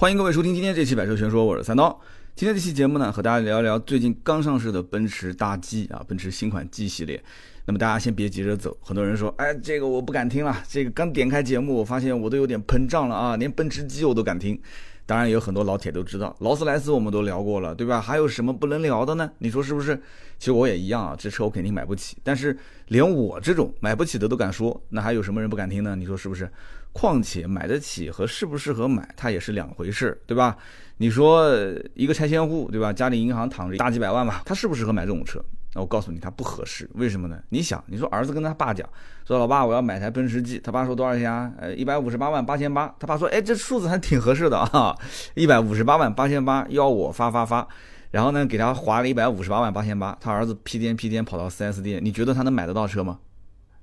欢迎各位收听今天这期《百车全说》，我是三刀。今天这期节目呢，和大家聊一聊最近刚上市的奔驰大 G 啊，奔驰新款 G 系列。那么大家先别急着走，很多人说，哎，这个我不敢听了。这个刚点开节目，我发现我都有点膨胀了啊，连奔驰 G 我都敢听。当然有很多老铁都知道，劳斯莱斯我们都聊过了，对吧？还有什么不能聊的呢？你说是不是？其实我也一样啊，这车我肯定买不起。但是连我这种买不起的都敢说，那还有什么人不敢听呢？你说是不是？况且买得起和适不适合买，它也是两回事，对吧？你说一个拆迁户，对吧？家里银行躺着大几百万吧，他适不适合买这种车？那我告诉你，他不合适。为什么呢？你想，你说儿子跟他爸讲，说老爸，我要买台奔驰 G，他爸说多少钱啊？呃，一百五十八万八千八。他爸说，哎，这数字还挺合适的啊，一百五十八万八千八，要我发发发。然后呢，给他划了一百五十八万八千八，他儿子屁颠屁颠跑到 4S 店，你觉得他能买得到车吗？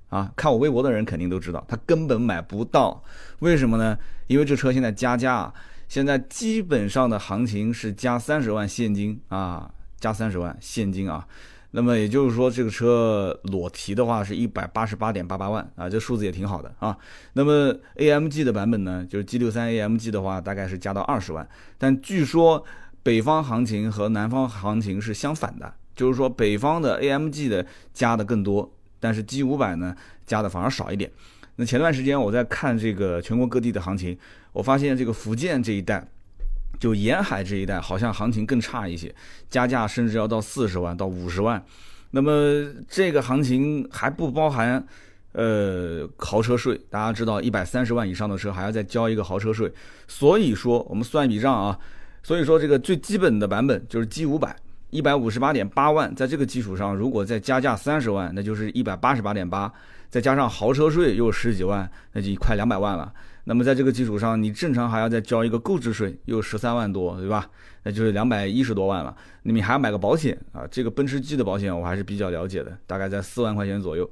啊，看我微博的人肯定都知道，他根本买不到。为什么呢？因为这车现在加价，现在基本上的行情是加三十万现金啊，加三十万现金啊。那么也就是说，这个车裸提的话是一百八十八点八八万啊，这数字也挺好的啊。那么 AMG 的版本呢，就是 G 六三 AMG 的话，大概是加到二十万。但据说北方行情和南方行情是相反的，就是说北方的 AMG 的加的更多。但是 G 五百呢加的反而少一点。那前段时间我在看这个全国各地的行情，我发现这个福建这一带，就沿海这一带好像行情更差一些，加价甚至要到四十万到五十万。那么这个行情还不包含呃豪车税，大家知道一百三十万以上的车还要再交一个豪车税。所以说我们算一笔账啊，所以说这个最基本的版本就是 G 五百。一百五十八点八万，在这个基础上，如果再加价三十万，那就是一百八十八点八，再加上豪车税又十几万，那就快两百万了。那么在这个基础上，你正常还要再交一个购置税，又十三万多，对吧？那就是两百一十多万了。你们还要买个保险啊？这个奔驰 G 的保险我还是比较了解的，大概在四万块钱左右。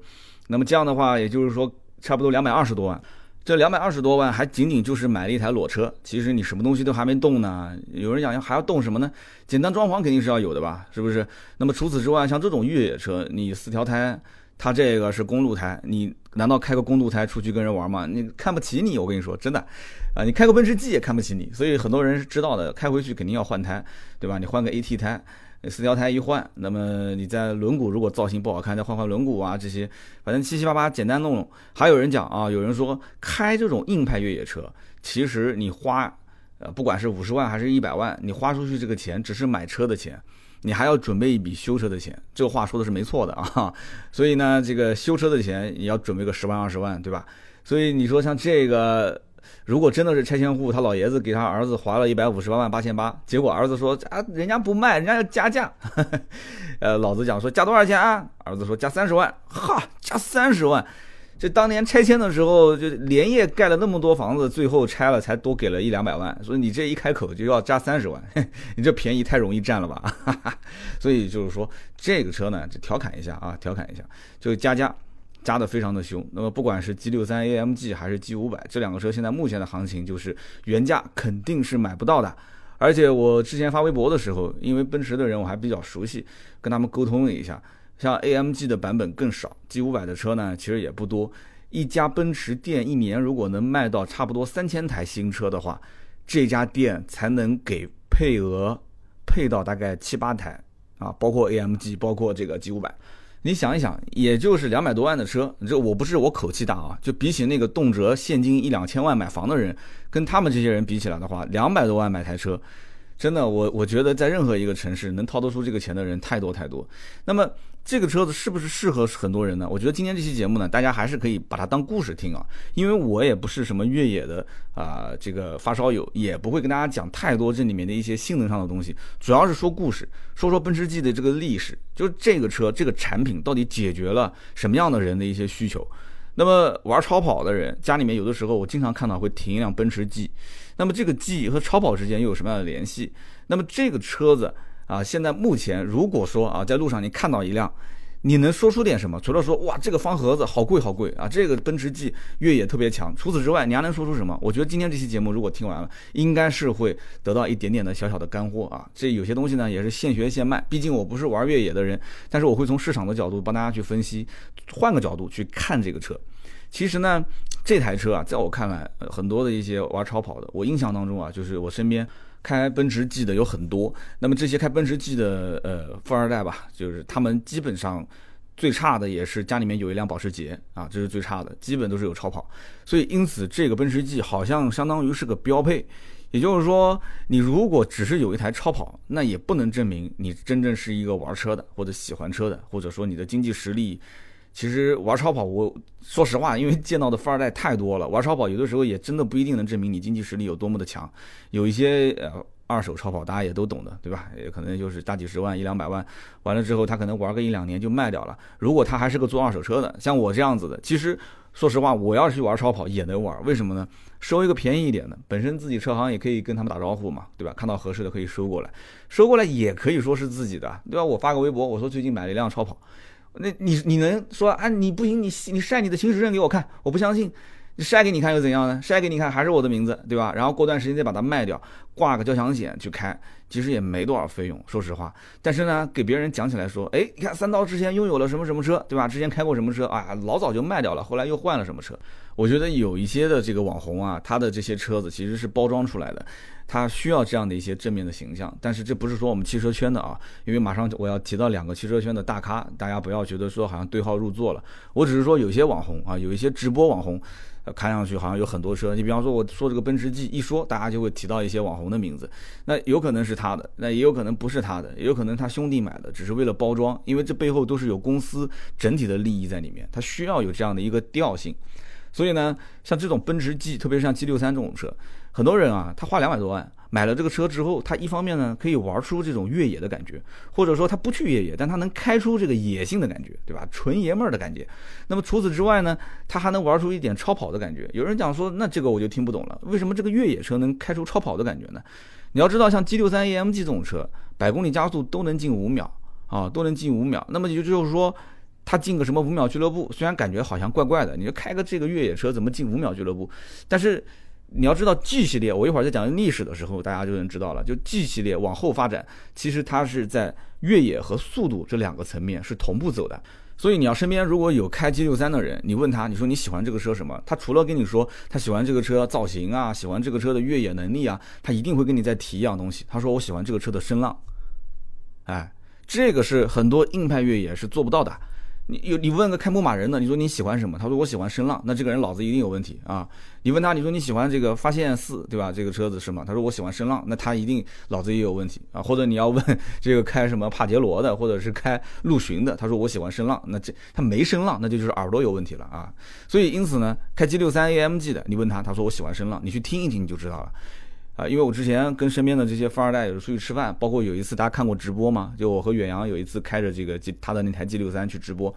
那么这样的话，也就是说差不多两百二十多万。这两百二十多万还仅仅就是买了一台裸车，其实你什么东西都还没动呢。有人讲要还要动什么呢？简单装潢肯定是要有的吧，是不是？那么除此之外，像这种越野车，你四条胎，它这个是公路胎，你难道开个公路胎出去跟人玩吗？你看不起你，我跟你说真的，啊，你开个奔驰 G 也看不起你。所以很多人是知道的，开回去肯定要换胎，对吧？你换个 AT 胎。四条胎一换，那么你在轮毂如果造型不好看，再换换轮毂啊，这些反正七七八八简单弄弄。还有人讲啊，有人说开这种硬派越野车，其实你花呃不管是五十万还是一百万，你花出去这个钱只是买车的钱，你还要准备一笔修车的钱。这个话说的是没错的啊。所以呢，这个修车的钱也要准备个十万二十万，对吧？所以你说像这个。如果真的是拆迁户，他老爷子给他儿子划了一百五十八万八千八，结果儿子说啊，人家不卖，人家要加价。呃，老子讲说加多少钱啊？儿子说加三十万。哈，加三十万，这当年拆迁的时候就连夜盖了那么多房子，最后拆了才多给了一两百万。所以你这一开口就要加三十万，你这便宜太容易占了吧？哈 哈所以就是说这个车呢，就调侃一下啊，调侃一下，就加价。加的非常的凶，那么不管是 G 六三 AMG 还是 G 五百这两个车，现在目前的行情就是原价肯定是买不到的。而且我之前发微博的时候，因为奔驰的人我还比较熟悉，跟他们沟通了一下，像 AMG 的版本更少，G 五百的车呢其实也不多。一家奔驰店一年如果能卖到差不多三千台新车的话，这家店才能给配额配到大概七八台啊，包括 AMG，包括这个 G 五百。你想一想，也就是两百多万的车，这我不是我口气大啊，就比起那个动辄现金一两千万买房的人，跟他们这些人比起来的话，两百多万买台车。真的，我我觉得在任何一个城市能掏得出这个钱的人太多太多。那么这个车子是不是适合很多人呢？我觉得今天这期节目呢，大家还是可以把它当故事听啊，因为我也不是什么越野的啊这个发烧友，也不会跟大家讲太多这里面的一些性能上的东西，主要是说故事，说说奔驰 G 的这个历史，就是这个车这个产品到底解决了什么样的人的一些需求。那么玩超跑的人，家里面有的时候我经常看到会停一辆奔驰 G。那么这个 G 和超跑之间又有什么样的联系？那么这个车子啊，现在目前如果说啊，在路上你看到一辆，你能说出点什么？除了说哇，这个方盒子好贵好贵啊，这个奔驰 G 越野特别强。除此之外，你还能说出什么？我觉得今天这期节目如果听完了，应该是会得到一点点的小小的干货啊。这有些东西呢，也是现学现卖。毕竟我不是玩越野的人，但是我会从市场的角度帮大家去分析，换个角度去看这个车。其实呢，这台车啊，在我看来，很多的一些玩超跑的，我印象当中啊，就是我身边开奔驰 G 的有很多。那么这些开奔驰 G 的呃富二代吧，就是他们基本上最差的也是家里面有一辆保时捷啊，这是最差的，基本都是有超跑。所以因此这个奔驰 G 好像相当于是个标配。也就是说，你如果只是有一台超跑，那也不能证明你真正是一个玩车的或者喜欢车的，或者说你的经济实力。其实玩超跑，我说实话，因为见到的富二代太多了，玩超跑有的时候也真的不一定能证明你经济实力有多么的强。有一些呃二手超跑，大家也都懂的，对吧？也可能就是大几十万、一两百万，完了之后他可能玩个一两年就卖掉了。如果他还是个做二手车的，像我这样子的，其实说实话，我要是去玩超跑也能玩，为什么呢？收一个便宜一点的，本身自己车行也可以跟他们打招呼嘛，对吧？看到合适的可以收过来，收过来也可以说是自己的，对吧？我发个微博，我说最近买了一辆超跑。那你你能说啊？你不行，你你晒你的行驶证给我看，我不相信。晒给你看又怎样呢？晒给你看还是我的名字，对吧？然后过段时间再把它卖掉，挂个交强险去开，其实也没多少费用，说实话。但是呢，给别人讲起来说，哎，你看三刀之前拥有了什么什么车，对吧？之前开过什么车啊？老早就卖掉了，后来又换了什么车？我觉得有一些的这个网红啊，他的这些车子其实是包装出来的。他需要这样的一些正面的形象，但是这不是说我们汽车圈的啊，因为马上我要提到两个汽车圈的大咖，大家不要觉得说好像对号入座了。我只是说有些网红啊，有一些直播网红，看上去好像有很多车。你比方说我说这个奔驰 G，一说大家就会提到一些网红的名字，那有可能是他的，那也有可能不是他的，也有可能他兄弟买的，只是为了包装，因为这背后都是有公司整体的利益在里面，他需要有这样的一个调性。所以呢，像这种奔驰 G，特别是像 G 六三这种车，很多人啊，他花两百多万买了这个车之后，他一方面呢可以玩出这种越野的感觉，或者说他不去越野，但他能开出这个野性的感觉，对吧？纯爷们儿的感觉。那么除此之外呢，他还能玩出一点超跑的感觉。有人讲说，那这个我就听不懂了，为什么这个越野车能开出超跑的感觉呢？你要知道，像 G 六三 AMG 这种车，百公里加速都能进五秒啊，都能进五秒。那么也就是说。他进个什么五秒俱乐部，虽然感觉好像怪怪的，你就开个这个越野车怎么进五秒俱乐部？但是你要知道 G 系列，我一会儿在讲历史的时候，大家就能知道了。就 G 系列往后发展，其实它是在越野和速度这两个层面是同步走的。所以你要身边如果有开 G 六三的人，你问他，你说你喜欢这个车什么？他除了跟你说他喜欢这个车造型啊，喜欢这个车的越野能力啊，他一定会跟你再提一样东西。他说我喜欢这个车的声浪，哎，这个是很多硬派越野是做不到的。你有你问个开牧马人的，你说你喜欢什么？他说我喜欢声浪，那这个人脑子一定有问题啊！你问他，你说你喜欢这个发现四，对吧？这个车子是吗？他说我喜欢声浪，那他一定脑子也有问题啊！或者你要问这个开什么帕杰罗的，或者是开陆巡的，他说我喜欢声浪，那这他没声浪，那就就是耳朵有问题了啊！所以因此呢，开 G 六三 AMG 的，你问他，他说我喜欢声浪，你去听一听你就知道了。啊，因为我之前跟身边的这些富二代有出去吃饭，包括有一次大家看过直播嘛，就我和远洋有一次开着这个 G 他的那台 G 六三去直播，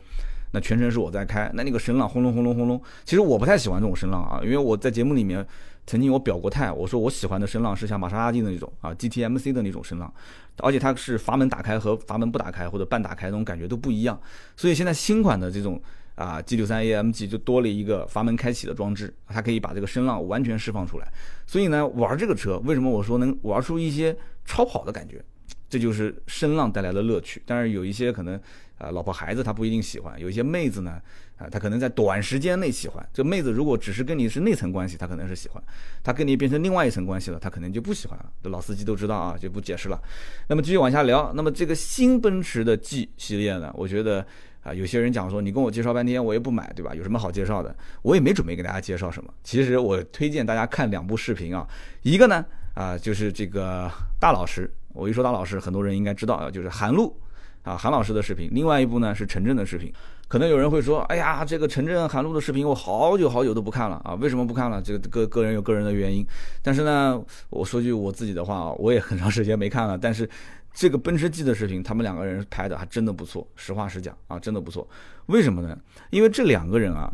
那全程是我在开，那那个声浪轰隆轰隆轰隆，其实我不太喜欢这种声浪啊，因为我在节目里面曾经我表过态，我说我喜欢的声浪是像玛莎拉蒂的那种啊 GTMC 的那种声浪，而且它是阀门打开和阀门不打开或者半打开那种感觉都不一样，所以现在新款的这种。啊，G 六三 AMG 就多了一个阀门开启的装置，它可以把这个声浪完全释放出来。所以呢，玩这个车，为什么我说能玩出一些超跑的感觉？这就是声浪带来的乐趣。但是有一些可能啊，老婆孩子他不一定喜欢；有一些妹子呢，啊，她可能在短时间内喜欢。这妹子如果只是跟你是内层关系，她可能是喜欢；她跟你变成另外一层关系了，她可能就不喜欢了。这老司机都知道啊，就不解释了。那么继续往下聊。那么这个新奔驰的 G 系列呢，我觉得。啊，有些人讲说你跟我介绍半天，我也不买，对吧？有什么好介绍的？我也没准备给大家介绍什么。其实我推荐大家看两部视频啊，一个呢啊就是这个大老师，我一说大老师，很多人应该知道啊，就是韩露啊韩老师的视频。另外一部呢是陈震的视频。可能有人会说，哎呀，这个陈震、韩露的视频我好久好久都不看了啊，为什么不看了？这个个个人有个人的原因。但是呢，我说句我自己的话啊，我也很长时间没看了，但是。这个奔驰 G 的视频，他们两个人拍的还真的不错，实话实讲啊，真的不错。为什么呢？因为这两个人啊，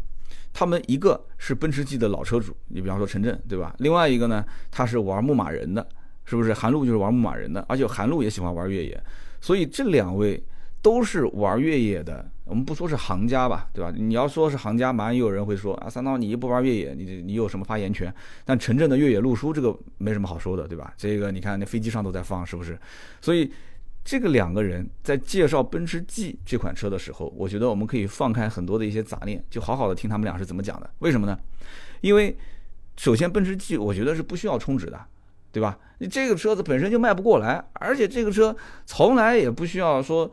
他们一个是奔驰 G 的老车主，你比方说陈震，对吧？另外一个呢，他是玩牧马人的，是不是？韩露就是玩牧马人的，而且韩露也喜欢玩越野，所以这两位。都是玩越野的，我们不说是行家吧，对吧？你要说是行家，马上又有人会说啊，三刀你一不玩越野，你你有什么发言权？但陈震的越野路书这个没什么好说的，对吧？这个你看那飞机上都在放，是不是？所以这个两个人在介绍奔驰 G 这款车的时候，我觉得我们可以放开很多的一些杂念，就好好的听他们俩是怎么讲的。为什么呢？因为首先奔驰 G 我觉得是不需要充值的，对吧？你这个车子本身就卖不过来，而且这个车从来也不需要说。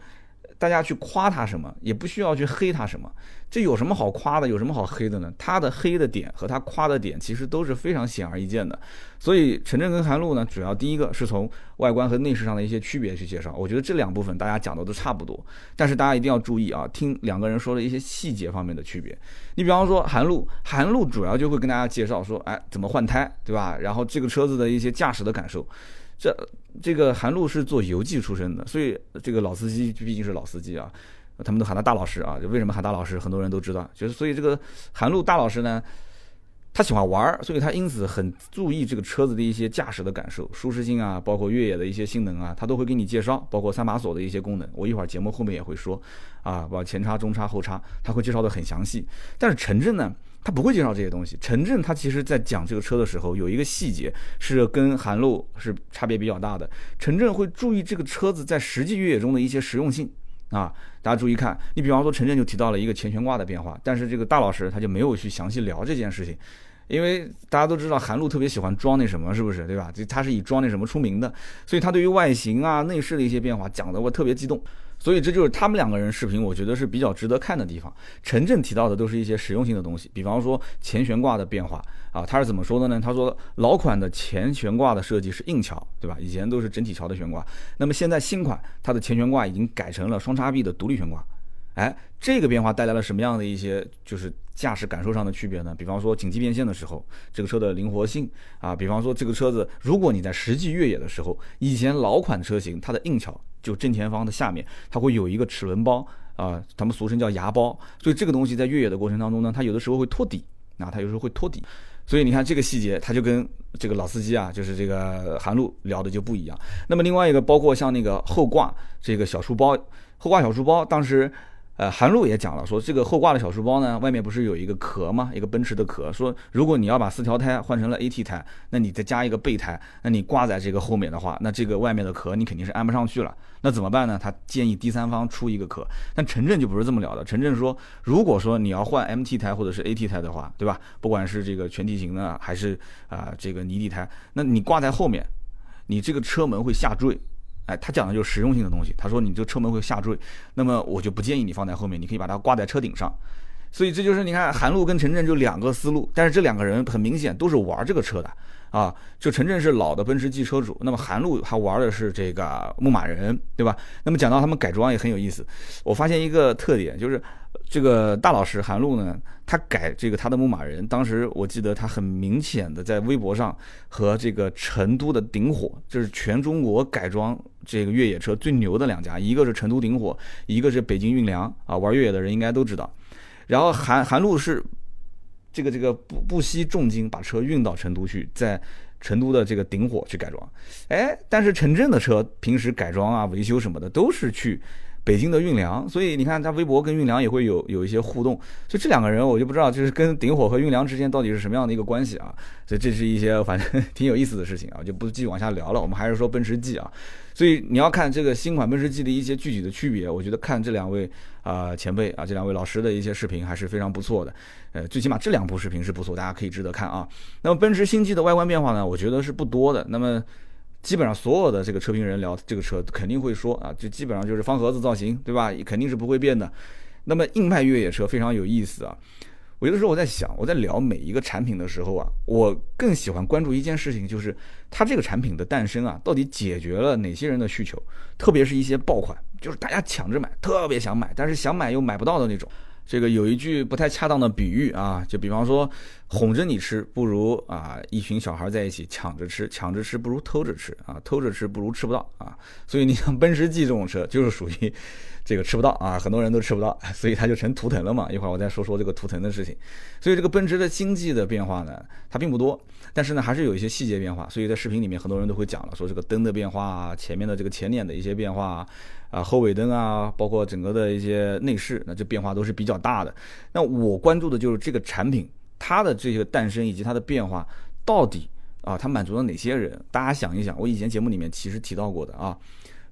大家去夸他什么，也不需要去黑他什么，这有什么好夸的，有什么好黑的呢？他的黑的点和他夸的点其实都是非常显而易见的。所以陈震跟韩露呢，主要第一个是从外观和内饰上的一些区别去介绍。我觉得这两部分大家讲的都差不多，但是大家一定要注意啊，听两个人说的一些细节方面的区别。你比方说韩露，韩露主要就会跟大家介绍说，哎，怎么换胎，对吧？然后这个车子的一些驾驶的感受。这这个韩露是做游记出身的，所以这个老司机毕竟是老司机啊，他们都喊他大老师啊。为什么喊大老师，很多人都知道，就是所以这个韩露大老师呢，他喜欢玩，所以他因此很注意这个车子的一些驾驶的感受、舒适性啊，包括越野的一些性能啊，他都会给你介绍，包括三把锁的一些功能。我一会儿节目后面也会说啊，把前叉、中叉、后叉，他会介绍的很详细。但是陈震呢？他不会介绍这些东西。陈震他其实在讲这个车的时候，有一个细节是跟韩露是差别比较大的。陈震会注意这个车子在实际越野中的一些实用性啊，大家注意看。你比方说，陈震就提到了一个前悬挂的变化，但是这个大老师他就没有去详细聊这件事情，因为大家都知道韩露特别喜欢装那什么，是不是？对吧？就他是以装那什么出名的，所以他对于外形啊、内饰的一些变化讲的我特别激动。所以这就是他们两个人视频，我觉得是比较值得看的地方。陈震提到的都是一些实用性的东西，比方说前悬挂的变化啊，他是怎么说的呢？他说老款的前悬挂的设计是硬桥，对吧？以前都是整体桥的悬挂，那么现在新款它的前悬挂已经改成了双叉臂的独立悬挂。哎，这个变化带来了什么样的一些就是驾驶感受上的区别呢？比方说紧急变线的时候，这个车的灵活性啊，比方说这个车子如果你在实际越野的时候，以前老款车型它的硬桥。就正前方的下面，它会有一个齿轮包啊，咱们俗称叫牙包，所以这个东西在越野的过程当中呢，它有的时候会托底啊，它有时候会托底，所以你看这个细节，它就跟这个老司机啊，就是这个韩露聊的就不一样。那么另外一个，包括像那个后挂这个小书包，后挂小书包，当时。呃，韩露也讲了，说这个后挂的小书包呢，外面不是有一个壳吗？一个奔驰的壳。说如果你要把四条胎换成了 AT 胎，那你再加一个备胎，那你挂在这个后面的话，那这个外面的壳你肯定是安不上去了。那怎么办呢？他建议第三方出一个壳。但陈震就不是这么聊的。陈震说，如果说你要换 MT 胎或者是 AT 胎的话，对吧？不管是这个全地形的还是啊这个泥地胎，那你挂在后面，你这个车门会下坠。哎，他讲的就是实用性的东西。他说你这车门会下坠，那么我就不建议你放在后面，你可以把它挂在车顶上。所以这就是你看韩露跟陈震就两个思路，但是这两个人很明显都是玩这个车的。啊，就陈震是老的奔驰 G 车主，那么韩露他玩的是这个牧马人，对吧？那么讲到他们改装也很有意思，我发现一个特点，就是这个大老师韩露呢，他改这个他的牧马人，当时我记得他很明显的在微博上和这个成都的顶火，就是全中国改装这个越野车最牛的两家，一个是成都顶火，一个是北京运粮啊，玩越野的人应该都知道。然后韩韩露是。这个这个不不惜重金把车运到成都去，在成都的这个顶火去改装，哎，但是陈震的车平时改装啊、维修什么的都是去北京的运粮，所以你看他微博跟运粮也会有有一些互动，所以这两个人我就不知道就是跟顶火和运粮之间到底是什么样的一个关系啊，所以这是一些反正挺有意思的事情啊，就不继续往下聊了，我们还是说奔驰 G 啊。所以你要看这个新款奔驰 G 的一些具体的区别，我觉得看这两位啊前辈啊这两位老师的一些视频还是非常不错的。呃，最起码这两部视频是不错，大家可以值得看啊。那么奔驰新 G 的外观变化呢，我觉得是不多的。那么基本上所有的这个车评人聊这个车，肯定会说啊，就基本上就是方盒子造型，对吧？肯定是不会变的。那么硬派越野车非常有意思啊。我有的时候我在想，我在聊每一个产品的时候啊，我更喜欢关注一件事情，就是它这个产品的诞生啊，到底解决了哪些人的需求？特别是一些爆款，就是大家抢着买，特别想买，但是想买又买不到的那种。这个有一句不太恰当的比喻啊，就比方说，哄着你吃不如啊一群小孩在一起抢着吃，抢着吃不如偷着吃啊，偷着吃不如吃不到啊。所以你像奔驰 G 这种车，就是属于这个吃不到啊，很多人都吃不到，所以它就成图腾了嘛。一会儿我再说说这个图腾的事情。所以这个奔驰的经济的变化呢，它并不多，但是呢还是有一些细节变化。所以在视频里面很多人都会讲了，说这个灯的变化啊，前面的这个前脸的一些变化。啊，啊后尾灯啊，包括整个的一些内饰，那这变化都是比较大的。那我关注的就是这个产品，它的这个诞生以及它的变化，到底啊，它满足了哪些人？大家想一想，我以前节目里面其实提到过的啊，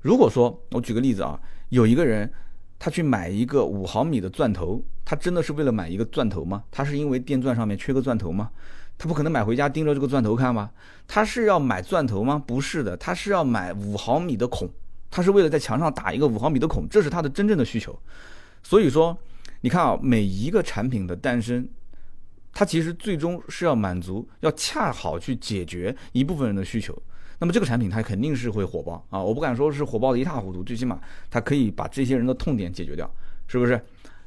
如果说我举个例子啊，有一个人他去买一个五毫米的钻头，他真的是为了买一个钻头吗？他是因为电钻上面缺个钻头吗？他不可能买回家盯着这个钻头看吧？他是要买钻头吗？不是的，他是要买五毫米的孔，他是为了在墙上打一个五毫米的孔，这是他的真正的需求。所以说，你看啊，每一个产品的诞生，它其实最终是要满足，要恰好去解决一部分人的需求。那么这个产品它肯定是会火爆啊！我不敢说是火爆的一塌糊涂，最起码它可以把这些人的痛点解决掉，是不是？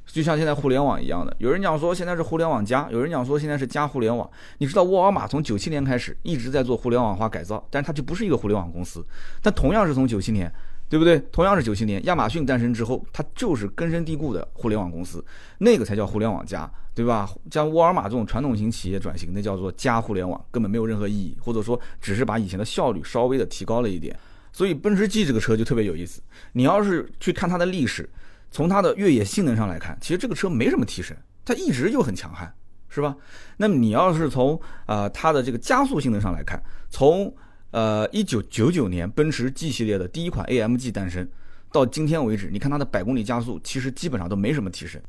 就像现在互联网一样的，有人讲说现在是互联网加，有人讲说现在是加互联网。你知道沃尔玛从九七年开始一直在做互联网化改造，但是它就不是一个互联网公司。但同样是从九七年，对不对？同样是九七年，亚马逊诞生之后，它就是根深蒂固的互联网公司，那个才叫互联网加，对吧？像沃尔玛这种传统型企业转型，那叫做加互联网，根本没有任何意义，或者说只是把以前的效率稍微的提高了一点。所以奔驰 G 这个车就特别有意思，你要是去看它的历史。从它的越野性能上来看，其实这个车没什么提升，它一直就很强悍，是吧？那么你要是从啊它的这个加速性能上来看，从呃一九九九年奔驰 G 系列的第一款 AMG 诞生到今天为止，你看它的百公里加速其实基本上都没什么提升。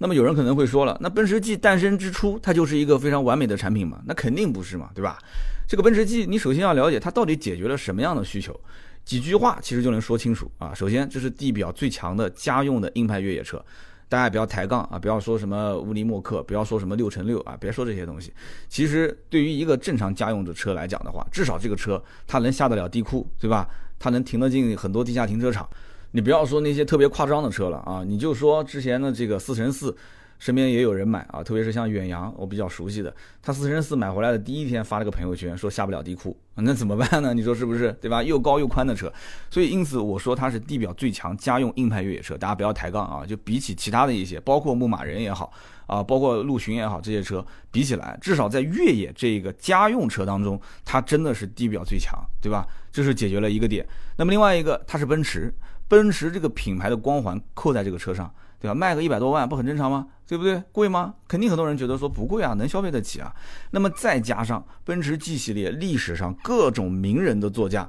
那么有人可能会说了，那奔驰 G 诞生之初它就是一个非常完美的产品嘛？那肯定不是嘛，对吧？这个奔驰 G 你首先要了解它到底解决了什么样的需求。几句话其实就能说清楚啊！首先，这是地表最强的家用的硬派越野车，大家不要抬杠啊！不要说什么乌尼莫克，不要说什么六乘六啊！别说这些东西。其实对于一个正常家用的车来讲的话，至少这个车它能下得了地库，对吧？它能停得进很多地下停车场。你不要说那些特别夸张的车了啊！你就说之前的这个四乘四。身边也有人买啊，特别是像远洋，我比较熟悉的，他四乘四买回来的第一天发了个朋友圈，说下不了地库，那怎么办呢？你说是不是？对吧？又高又宽的车，所以因此我说它是地表最强家用硬派越野车，大家不要抬杠啊！就比起其他的一些，包括牧马人也好啊，包括陆巡也好，这些车比起来，至少在越野这个家用车当中，它真的是地表最强，对吧？这是解决了一个点。那么另外一个，它是奔驰，奔驰这个品牌的光环扣在这个车上。对吧？卖个一百多万不很正常吗？对不对？贵吗？肯定很多人觉得说不贵啊，能消费得起啊。那么再加上奔驰 G 系列历史上各种名人的座驾，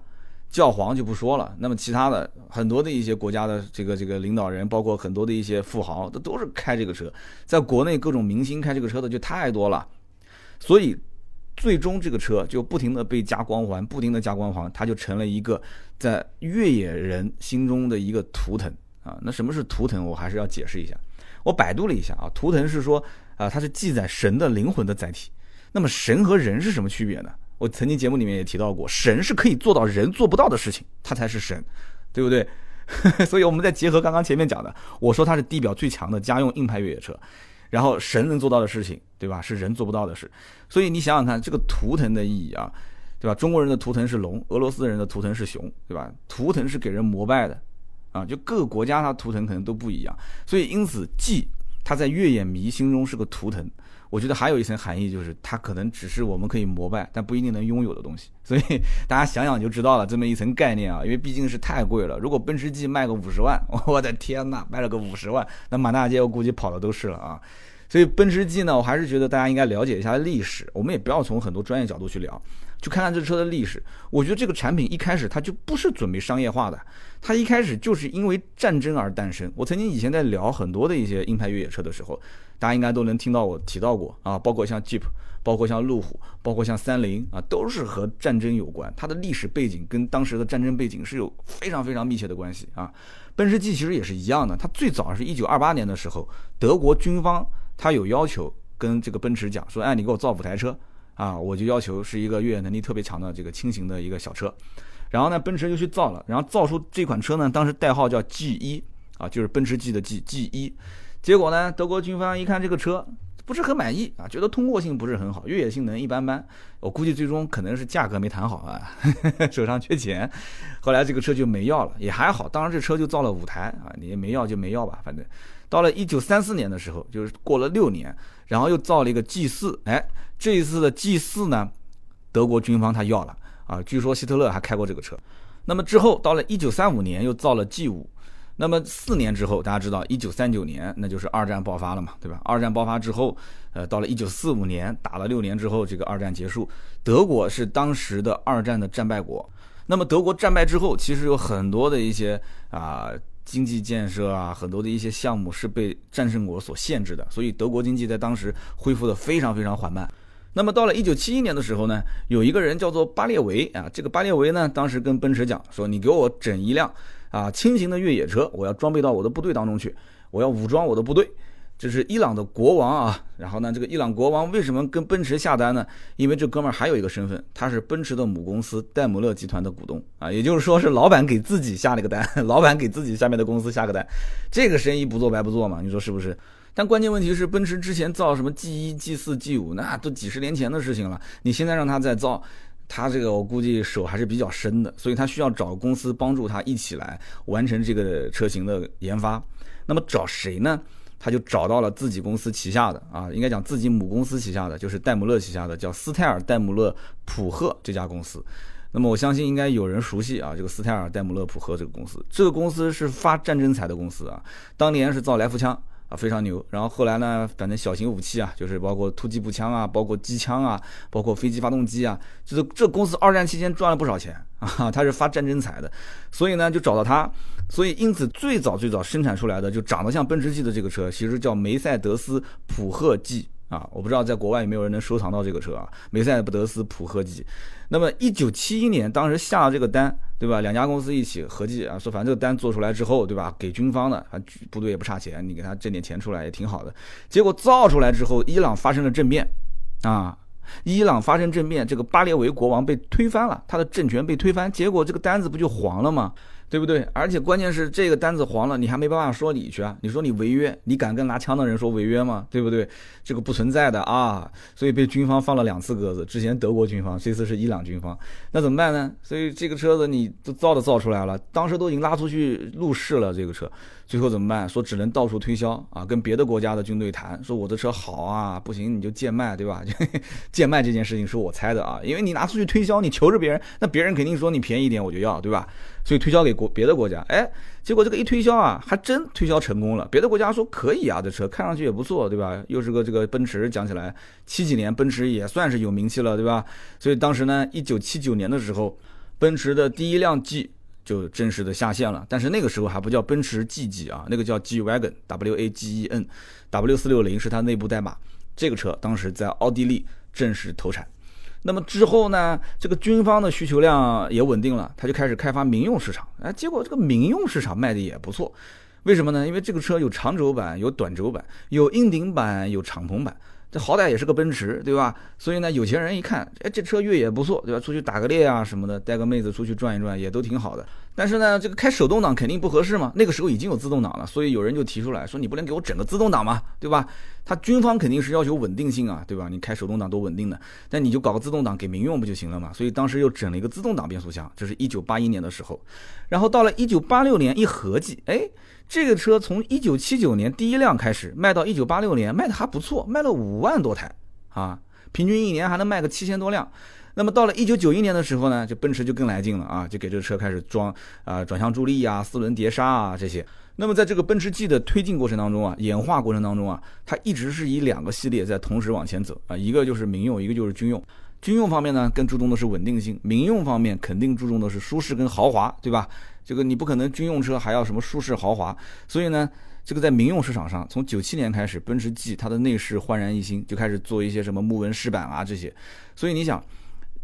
教皇就不说了。那么其他的很多的一些国家的这个这个领导人，包括很多的一些富豪，都都是开这个车。在国内各种明星开这个车的就太多了，所以最终这个车就不停的被加光环，不停的加光环，它就成了一个在越野人心中的一个图腾。啊，那什么是图腾？我还是要解释一下。我百度了一下啊，图腾是说啊，它是记载神的灵魂的载体。那么神和人是什么区别呢？我曾经节目里面也提到过，神是可以做到人做不到的事情，他才是神，对不对？所以我们再结合刚刚前面讲的，我说它是地表最强的家用硬派越野车，然后神能做到的事情，对吧？是人做不到的事。所以你想想看，这个图腾的意义啊，对吧？中国人的图腾是龙，俄罗斯人的图腾是熊，对吧？图腾是给人膜拜的。啊，就各个国家它图腾可能都不一样，所以因此 G 它在越野迷心中是个图腾。我觉得还有一层含义，就是它可能只是我们可以膜拜，但不一定能拥有的东西。所以 大家想想就知道了这么一层概念啊，因为毕竟是太贵了。如果奔驰 G 卖个五十万，我的天呐，卖了个五十万，那满大街我估计跑的都是了啊。所以奔驰 G 呢，我还是觉得大家应该了解一下历史，我们也不要从很多专业角度去聊。就看看这车的历史，我觉得这个产品一开始它就不是准备商业化的，它一开始就是因为战争而诞生。我曾经以前在聊很多的一些硬派越野车的时候，大家应该都能听到我提到过啊，包括像 Jeep，包括像路虎，包括像三菱啊，都是和战争有关。它的历史背景跟当时的战争背景是有非常非常密切的关系啊。奔驰 G 其实也是一样的，它最早是一九二八年的时候，德国军方它有要求跟这个奔驰讲说，哎，你给我造五台车。啊，我就要求是一个越野能力特别强的这个轻型的一个小车，然后呢，奔驰就去造了，然后造出这款车呢，当时代号叫 G 一啊，就是奔驰 G 的 G G 一，结果呢，德国军方一看这个车不是很满意啊，觉得通过性不是很好，越野性能一般般，我估计最终可能是价格没谈好啊，手上缺钱，后来这个车就没要了，也还好，当然这车就造了五台啊，你没要就没要吧，反正。到了一九三四年的时候，就是过了六年，然后又造了一个 G 四，哎。这一次的 G 四呢，德国军方他要了啊，据说希特勒还开过这个车。那么之后到了一九三五年又造了 G 五，那么四年之后大家知道一九三九年那就是二战爆发了嘛，对吧？二战爆发之后，呃，到了一九四五年打了六年之后，这个二战结束，德国是当时的二战的战败国。那么德国战败之后，其实有很多的一些啊经济建设啊，很多的一些项目是被战胜国所限制的，所以德国经济在当时恢复的非常非常缓慢。那么到了一九七一年的时候呢，有一个人叫做巴列维啊，这个巴列维呢，当时跟奔驰讲说，你给我整一辆啊轻型的越野车，我要装备到我的部队当中去，我要武装我的部队。这是伊朗的国王啊，然后呢，这个伊朗国王为什么跟奔驰下单呢？因为这哥们儿还有一个身份，他是奔驰的母公司戴姆勒集团的股东啊，也就是说是老板给自己下了个单，老板给自己下面的公司下个单，这个生意不做白不做嘛，你说是不是？但关键问题是，奔驰之前造什么 G 一、G 四、G 五，那都几十年前的事情了，你现在让他再造，他这个我估计手还是比较深的，所以他需要找公司帮助他一起来完成这个车型的研发。那么找谁呢？他就找到了自己公司旗下的啊，应该讲自己母公司旗下的，就是戴姆勒旗下的，叫斯泰尔戴姆勒普赫这家公司。那么我相信应该有人熟悉啊，这个斯泰尔戴姆勒普赫这个公司，这个公司是发战争财的公司啊，当年是造来福枪。啊，非常牛。然后后来呢，反正小型武器啊，就是包括突击步枪啊，包括机枪啊，包括飞机发动机啊，就是这公司二战期间赚了不少钱 啊，他是发战争财的，所以呢就找到他。所以因此最早最早生产出来的就长得像奔驰 G 的这个车，其实叫梅赛德斯普赫 G 啊，我不知道在国外有没有人能收藏到这个车啊，梅赛德斯普赫 G。那么一九七一年当时下了这个单。对吧？两家公司一起合计啊，说反正这个单做出来之后，对吧？给军方的，啊，部队也不差钱，你给他挣点钱出来也挺好的。结果造出来之后，伊朗发生了政变，啊，伊朗发生政变，这个巴列维国王被推翻了，他的政权被推翻，结果这个单子不就黄了吗？对不对？而且关键是这个单子黄了，你还没办法说理去啊！你说你违约，你敢跟拿枪的人说违约吗？对不对？这个不存在的啊！所以被军方放了两次鸽子，之前德国军方，这次是伊朗军方，那怎么办呢？所以这个车子你都造都造出来了，当时都已经拉出去路试了，这个车最后怎么办？说只能到处推销啊，跟别的国家的军队谈，说我的车好啊，不行你就贱卖，对吧？贱卖这件事情是我猜的啊，因为你拿出去推销，你求着别人，那别人肯定说你便宜一点我就要，对吧？所以推销给国别的国家，哎，结果这个一推销啊，还真推销成功了。别的国家说可以啊，这车看上去也不错，对吧？又是个这个奔驰，讲起来七几年奔驰也算是有名气了，对吧？所以当时呢，一九七九年的时候，奔驰的第一辆 G 就正式的下线了。但是那个时候还不叫奔驰 G G 啊，那个叫 G Wagon，W A G E N，W 四六零是它内部代码。这个车当时在奥地利正式投产。那么之后呢，这个军方的需求量也稳定了，他就开始开发民用市场。哎，结果这个民用市场卖的也不错，为什么呢？因为这个车有长轴版，有短轴版，有硬顶版，有敞篷版。这好歹也是个奔驰，对吧？所以呢，有钱人一看，哎，这车越野不错，对吧？出去打个猎啊什么的，带个妹子出去转一转，也都挺好的。但是呢，这个开手动挡肯定不合适嘛。那个时候已经有自动挡了，所以有人就提出来说，你不能给我整个自动挡嘛，对吧？他军方肯定是要求稳定性啊，对吧？你开手动挡多稳定的，但你就搞个自动挡给民用不就行了嘛？所以当时又整了一个自动挡变速箱，这是一九八一年的时候。然后到了一九八六年一合计，哎。这个车从一九七九年第一辆开始卖到一九八六年，卖的还不错，卖了五万多台啊，平均一年还能卖个七千多辆。那么到了一九九一年的时候呢，就奔驰就更来劲了啊，就给这个车开始装啊转向助力啊、四轮碟刹啊这些。那么在这个奔驰 G 的推进过程当中啊，演化过程当中啊，它一直是以两个系列在同时往前走啊，一个就是民用，一个就是军用。军用方面呢，更注重的是稳定性；民用方面肯定注重的是舒适跟豪华，对吧？这个你不可能军用车还要什么舒适豪华，所以呢，这个在民用市场上，从九七年开始，奔驰 G 它的内饰焕然一新，就开始做一些什么木纹饰板啊这些。所以你想，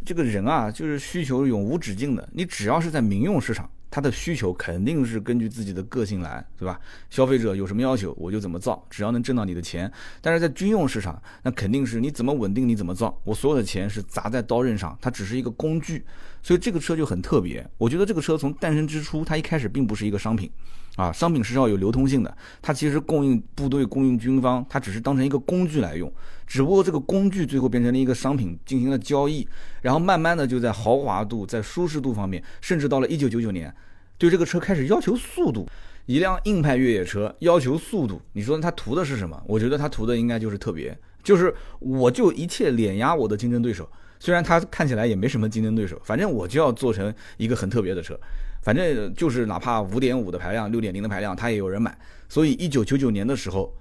这个人啊，就是需求永无止境的。你只要是在民用市场，他的需求肯定是根据自己的个性来，对吧？消费者有什么要求，我就怎么造，只要能挣到你的钱。但是在军用市场，那肯定是你怎么稳定你怎么造，我所有的钱是砸在刀刃上，它只是一个工具。所以这个车就很特别，我觉得这个车从诞生之初，它一开始并不是一个商品，啊，商品是要有流通性的，它其实供应部队、供应军方，它只是当成一个工具来用，只不过这个工具最后变成了一个商品进行了交易，然后慢慢的就在豪华度、在舒适度方面，甚至到了一九九九年，对这个车开始要求速度，一辆硬派越野车要求速度，你说它图的是什么？我觉得它图的应该就是特别，就是我就一切碾压我的竞争对手。虽然它看起来也没什么竞争对手，反正我就要做成一个很特别的车，反正就是哪怕五点五的排量、六点零的排量，它也有人买。所以一九九九年的时候，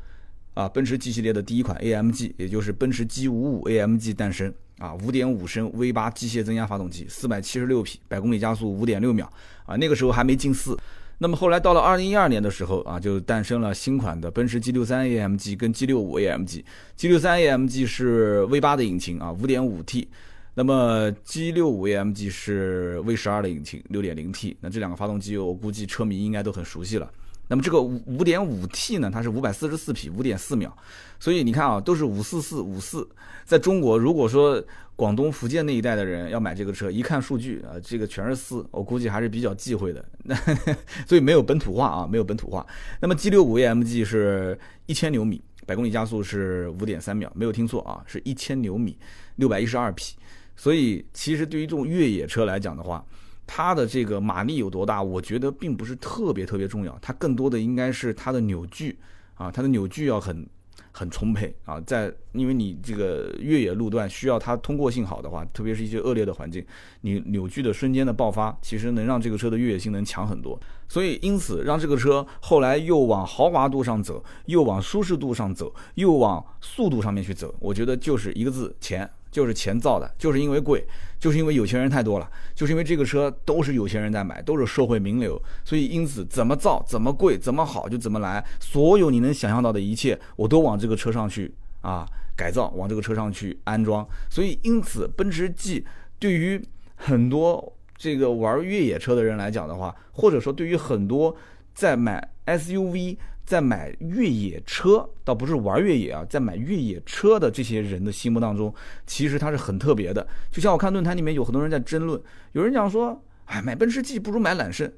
啊，奔驰 G 系列的第一款 AMG，也就是奔驰 G 五五 AMG 诞生。啊，五点五升 V 八机械增压发动机，四百七十六匹，百公里加速五点六秒啊，那个时候还没进四。那么后来到了二零一二年的时候啊，就诞生了新款的奔驰 G 六三 AMG 跟 G 六五 AMG。G 六三 AMG 是 V 八的引擎啊，五点五 T。那么 G 六五 AMG 是 V 十二的引擎，六点零 T。那这两个发动机，我估计车迷应该都很熟悉了。那么这个五五点五 T 呢，它是五百四十四匹，五点四秒。所以你看啊，都是五四四五四。在中国，如果说广东、福建那一带的人要买这个车，一看数据啊，这个全是四，我估计还是比较忌讳的。那 所以没有本土化啊，没有本土化。那么 G 六五 AMG 是一千牛米，百公里加速是五点三秒，没有听错啊，是一千牛米，六百一十二匹。所以其实对于这种越野车来讲的话，它的这个马力有多大，我觉得并不是特别特别重要，它更多的应该是它的扭矩啊，它的扭矩要很很充沛啊，在因为你这个越野路段需要它通过性好的话，特别是一些恶劣的环境，你扭矩的瞬间的爆发，其实能让这个车的越野性能强很多。所以因此让这个车后来又往豪华度上走，又往舒适度上走，又往速度上面去走，我觉得就是一个字钱。就是钱造的，就是因为贵，就是因为有钱人太多了，就是因为这个车都是有钱人在买，都是社会名流，所以因此怎么造怎么贵怎么好就怎么来，所有你能想象到的一切我都往这个车上去啊改造，往这个车上去安装，所以因此奔驰 G 对于很多这个玩越野车的人来讲的话，或者说对于很多在买 SUV。在买越野车，倒不是玩越野啊，在买越野车的这些人的心目当中，其实它是很特别的。就像我看论坛里面有很多人在争论，有人讲说，哎，买奔驰 G 不如买揽胜。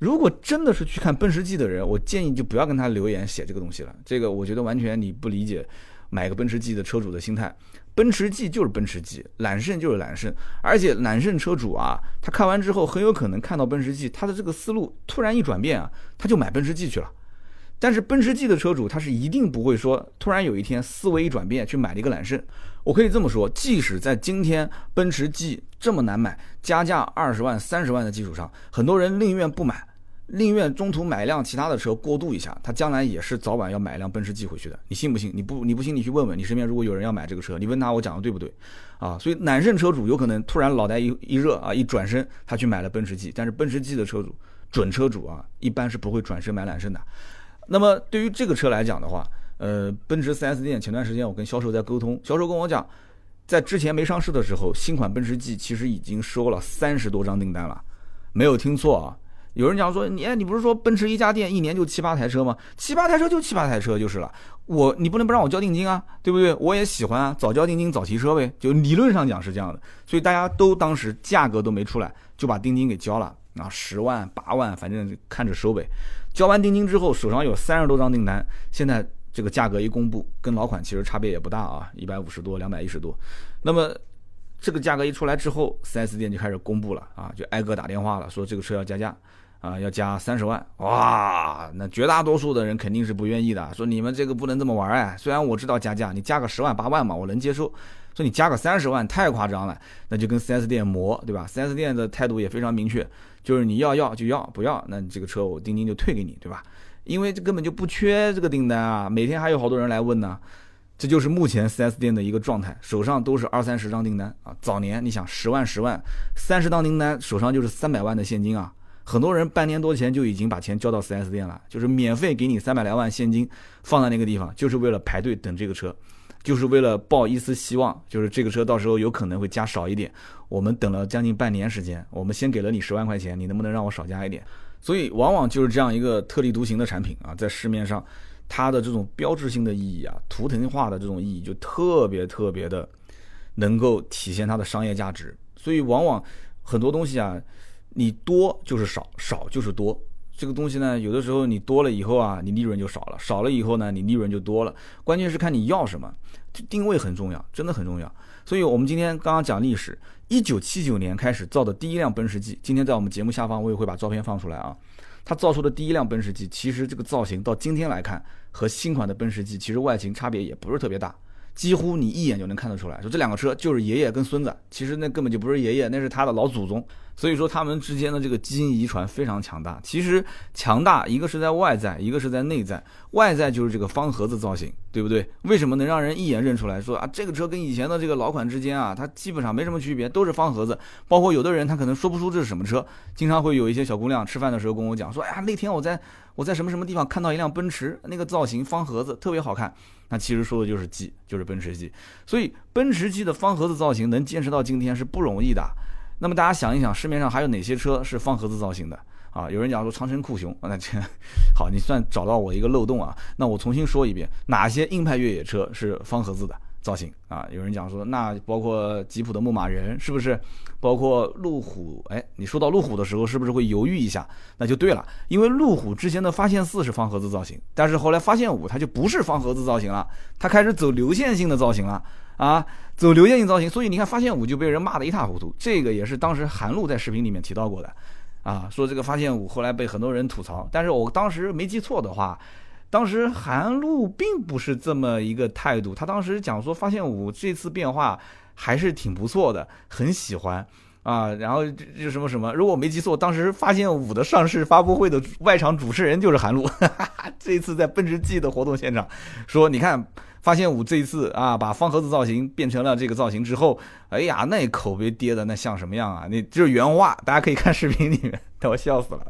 如果真的是去看奔驰 G 的人，我建议就不要跟他留言写这个东西了。这个我觉得完全你不理解买个奔驰 G 的车主的心态。奔驰 G 就是奔驰 G，揽胜就是揽胜，而且揽胜车主啊，他看完之后很有可能看到奔驰 G，他的这个思路突然一转变啊，他就买奔驰 G 去了。但是奔驰 G 的车主，他是一定不会说突然有一天思维一转变去买了一个揽胜。我可以这么说，即使在今天奔驰 G 这么难买，加价二十万、三十万的基础上，很多人宁愿不买，宁愿中途买一辆其他的车过渡一下，他将来也是早晚要买一辆奔驰 G 回去的。你信不信？你不你不信，你去问问你身边如果有人要买这个车，你问他我讲的对不对？啊，所以揽胜车主有可能突然脑袋一一热啊，一转身他去买了奔驰 G，但是奔驰 G 的车主准车主啊，一般是不会转身买揽胜的。那么对于这个车来讲的话，呃，奔驰 4S 店前段时间我跟销售在沟通，销售跟我讲，在之前没上市的时候，新款奔驰 G 其实已经收了三十多张订单了，没有听错啊。有人讲说，你你不是说奔驰一家店一年就七八台车吗？七八台车就七八台车就是了，我你不能不让我交定金啊，对不对？我也喜欢啊，早交定金早提车呗，就理论上讲是这样的。所以大家都当时价格都没出来，就把定金给交了啊，十万八万，反正看着收呗。交完定金之后，手上有三十多张订单。现在这个价格一公布，跟老款其实差别也不大啊，一百五十多，两百一十多。那么这个价格一出来之后，4S 店就开始公布了啊，就挨个打电话了，说这个车要加价啊，要加三十万。哇，那绝大多数的人肯定是不愿意的，说你们这个不能这么玩哎。虽然我知道加价，你加个十万八万嘛，我能接受。说你加个三十万太夸张了，那就跟 4S 店磨，对吧？4S 店的态度也非常明确。就是你要要就要，不要那你这个车我钉钉就退给你，对吧？因为这根本就不缺这个订单啊，每天还有好多人来问呢。这就是目前 4S 店的一个状态，手上都是二三十张订单啊。早年你想十万十万，三十张订单手上就是三百万的现金啊。很多人半年多前就已经把钱交到 4S 店了，就是免费给你三百来万现金放在那个地方，就是为了排队等这个车。就是为了抱一丝希望，就是这个车到时候有可能会加少一点。我们等了将近半年时间，我们先给了你十万块钱，你能不能让我少加一点？所以往往就是这样一个特立独行的产品啊，在市面上，它的这种标志性的意义啊，图腾化的这种意义就特别特别的能够体现它的商业价值。所以往往很多东西啊，你多就是少，少就是多。这个东西呢，有的时候你多了以后啊，你利润就少了；少了以后呢，你利润就多了。关键是看你要什么，定位很重要，真的很重要。所以我们今天刚刚讲历史，一九七九年开始造的第一辆奔驰 G，今天在我们节目下方我也会把照片放出来啊。它造出的第一辆奔驰 G，其实这个造型到今天来看，和新款的奔驰 G 其实外形差别也不是特别大。几乎你一眼就能看得出来，说这两个车就是爷爷跟孙子，其实那根本就不是爷爷，那是他的老祖宗。所以说他们之间的这个基因遗传非常强大。其实强大一个是在外在，一个是在内在。外在就是这个方盒子造型，对。不对？为什么能让人一眼认出来？说啊，这个车跟以前的这个老款之间啊，它基本上没什么区别，都是方盒子。包括有的人他可能说不出这是什么车，经常会有一些小姑娘吃饭的时候跟我讲说，哎呀，那天我在我在什么什么地方看到一辆奔驰，那个造型方盒子特别好看。那其实说的就是 G，就是奔驰 G。所以奔驰 G 的方盒子造型能坚持到今天是不容易的。那么大家想一想，市面上还有哪些车是方盒子造型的？啊，有人讲说长城酷熊，那这好，你算找到我一个漏洞啊。那我重新说一遍，哪些硬派越野车是方盒子的造型啊？有人讲说，那包括吉普的牧马人是不是？包括路虎？哎，你说到路虎的时候，是不是会犹豫一下？那就对了，因为路虎之前的发现四是方盒子造型，但是后来发现五它就不是方盒子造型了，它开始走流线性的造型了啊，走流线性造型，所以你看发现五就被人骂得一塌糊涂。这个也是当时韩路在视频里面提到过的。啊，说这个发现五后来被很多人吐槽，但是我当时没记错的话，当时韩路并不是这么一个态度，他当时讲说发现五这次变化还是挺不错的，很喜欢啊，然后就什么什么，如果我没记错，当时发现五的上市发布会的外场主持人就是韩路，这一次在奔驰 G 的活动现场说，你看。发现五这一次啊，把方盒子造型变成了这个造型之后，哎呀，那口碑跌的那像什么样啊？那就是原话，大家可以看视频里面，我笑死了，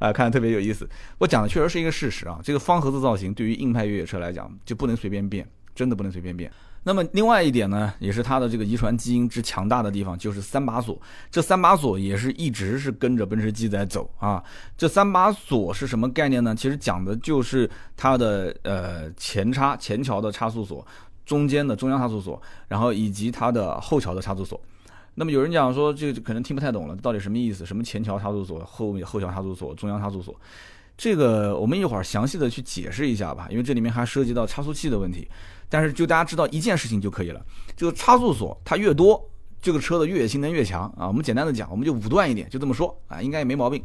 啊，看的特别有意思。我讲的确实是一个事实啊，这个方盒子造型对于硬派越野车来讲就不能随便变，真的不能随便变。那么另外一点呢，也是它的这个遗传基因之强大的地方，就是三把锁。这三把锁也是一直是跟着奔驰 G 在走啊。这三把锁是什么概念呢？其实讲的就是它的呃前叉前桥的差速锁，中间的中央差速锁，然后以及它的后桥的差速锁。那么有人讲说，这个可能听不太懂了，到底什么意思？什么前桥差速锁、后面后桥差速锁、中央差速锁？这个我们一会儿详细的去解释一下吧，因为这里面还涉及到差速器的问题。但是就大家知道一件事情就可以了，这个差速锁它越多，这个车的越野性能越强啊。我们简单的讲，我们就武断一点，就这么说啊，应该也没毛病。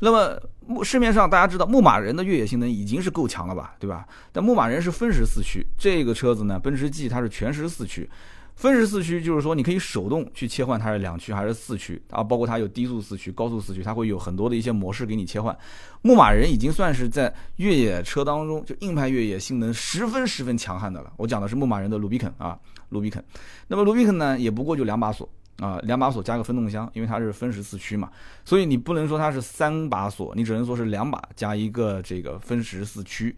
那么市面上大家知道牧马人的越野性能已经是够强了吧，对吧？但牧马人是分时四驱，这个车子呢，奔驰 G 它是全时四驱。分时四驱就是说，你可以手动去切换它是两驱还是四驱啊，包括它有低速四驱、高速四驱，它会有很多的一些模式给你切换。牧马人已经算是在越野车当中就硬派越野性能十分十分强悍的了。我讲的是牧马人的卢比肯啊，卢比肯。那么卢比肯呢，也不过就两把锁啊，两把锁加个分动箱，因为它是分时四驱嘛，所以你不能说它是三把锁，你只能说是两把加一个这个分时四驱。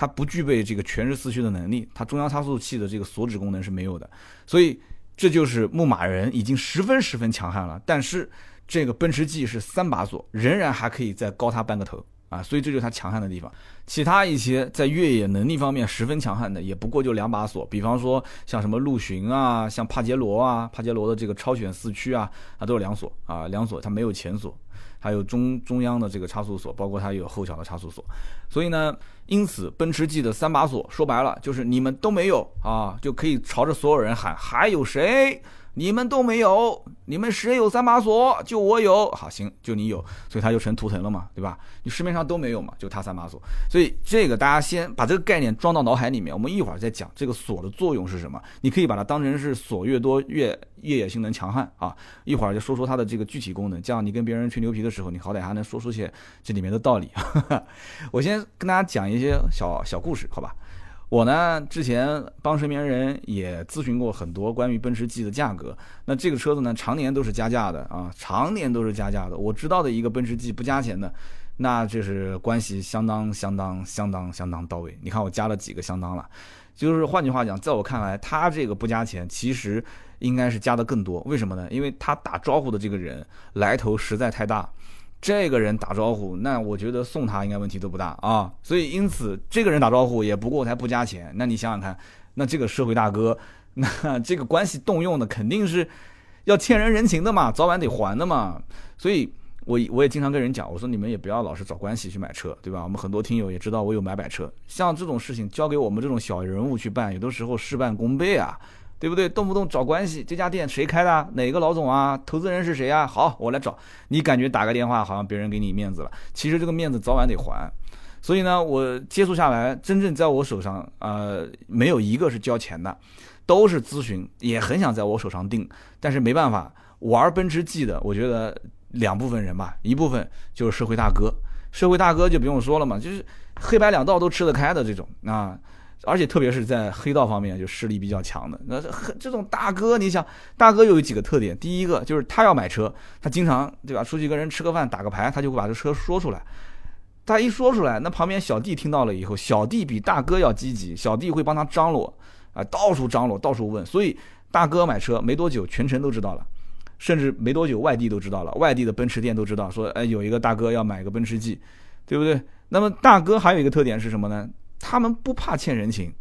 它不具备这个全时四驱的能力，它中央差速器的这个锁止功能是没有的，所以这就是牧马人已经十分十分强悍了。但是这个奔驰 G 是三把锁，仍然还可以再高它半个头啊，所以这就是它强悍的地方。其他一些在越野能力方面十分强悍的，也不过就两把锁，比方说像什么陆巡啊，像帕杰罗啊，帕杰罗的这个超选四驱啊，它都是两锁啊，两锁它没有前锁。还有中中央的这个差速锁，包括它有后桥的差速锁，所以呢，因此奔驰 G 的三把锁说白了就是你们都没有啊，就可以朝着所有人喊还有谁？你们都没有，你们谁有三把锁？就我有，好行，就你有，所以它就成图腾了嘛，对吧？你市面上都没有嘛，就它三把锁。所以这个大家先把这个概念装到脑海里面，我们一会儿再讲这个锁的作用是什么。你可以把它当成是锁越多越越野性能强悍啊。一会儿就说说它的这个具体功能，这样你跟别人吹牛皮的时候，你好歹还能说出些这里面的道理。我先跟大家讲一些小小故事，好吧？我呢，之前帮身边人也咨询过很多关于奔驰 G 的价格。那这个车子呢，常年都是加价的啊，常年都是加价的。我知道的一个奔驰 G 不加钱的，那这是关系相当相当相当相当到位。你看我加了几个相当了，就是换句话讲，在我看来，他这个不加钱，其实应该是加的更多。为什么呢？因为他打招呼的这个人来头实在太大。这个人打招呼，那我觉得送他应该问题都不大啊。所以因此，这个人打招呼也不过才不加钱。那你想想看，那这个社会大哥，那这个关系动用的肯定是要欠人人情的嘛，早晚得还的嘛。所以，我我也经常跟人讲，我说你们也不要老是找关系去买车，对吧？我们很多听友也知道我有买买车，像这种事情交给我们这种小人物去办，有的时候事半功倍啊。对不对？动不动找关系，这家店谁开的？哪个老总啊？投资人是谁啊？好，我来找你。感觉打个电话，好像别人给你面子了。其实这个面子早晚得还。所以呢，我接触下来，真正在我手上，呃，没有一个是交钱的，都是咨询，也很想在我手上定，但是没办法。玩奔驰 G 的，我觉得两部分人吧，一部分就是社会大哥，社会大哥就不用说了嘛，就是黑白两道都吃得开的这种啊。而且特别是在黑道方面就势力比较强的。那 这种大哥，你想，大哥又有几个特点？第一个就是他要买车，他经常对吧？出去跟人吃个饭打个牌，他就会把这车说出来。他一说出来，那旁边小弟听到了以后，小弟比大哥要积极，小弟会帮他张罗啊，到处张罗，到处问。所以大哥买车没多久，全城都知道了，甚至没多久外地都知道了，外地的奔驰店都知道，说哎有一个大哥要买个奔驰 G，对不对？那么大哥还有一个特点是什么呢？他们不怕欠人情，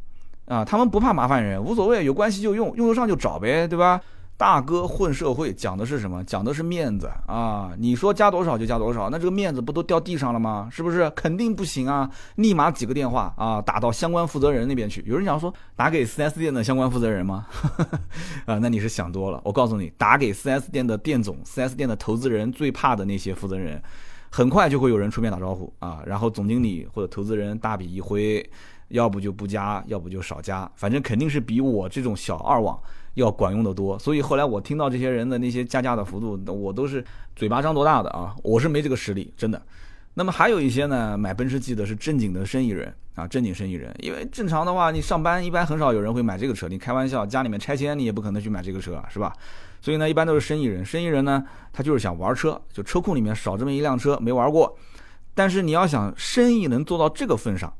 啊，他们不怕麻烦人，无所谓，有关系就用，用得上就找呗，对吧？大哥混社会讲的是什么？讲的是面子啊！你说加多少就加多少，那这个面子不都掉地上了吗？是不是？肯定不行啊！立马几个电话啊，打到相关负责人那边去。有人讲说打给 4S 店的相关负责人吗？啊，那你是想多了。我告诉你，打给 4S 店的店总、4S 店的投资人最怕的那些负责人，很快就会有人出面打招呼啊，然后总经理或者投资人大笔一挥，要不就不加，要不就少加，反正肯定是比我这种小二网。要管用的多，所以后来我听到这些人的那些加价的幅度，我都是嘴巴张多大的啊！我是没这个实力，真的。那么还有一些呢，买奔驰 G 的是正经的生意人啊，正经生意人。因为正常的话，你上班一般很少有人会买这个车，你开玩笑，家里面拆迁你也不可能去买这个车，是吧？所以呢，一般都是生意人。生意人呢，他就是想玩车，就车库里面少这么一辆车没玩过。但是你要想生意能做到这个份上。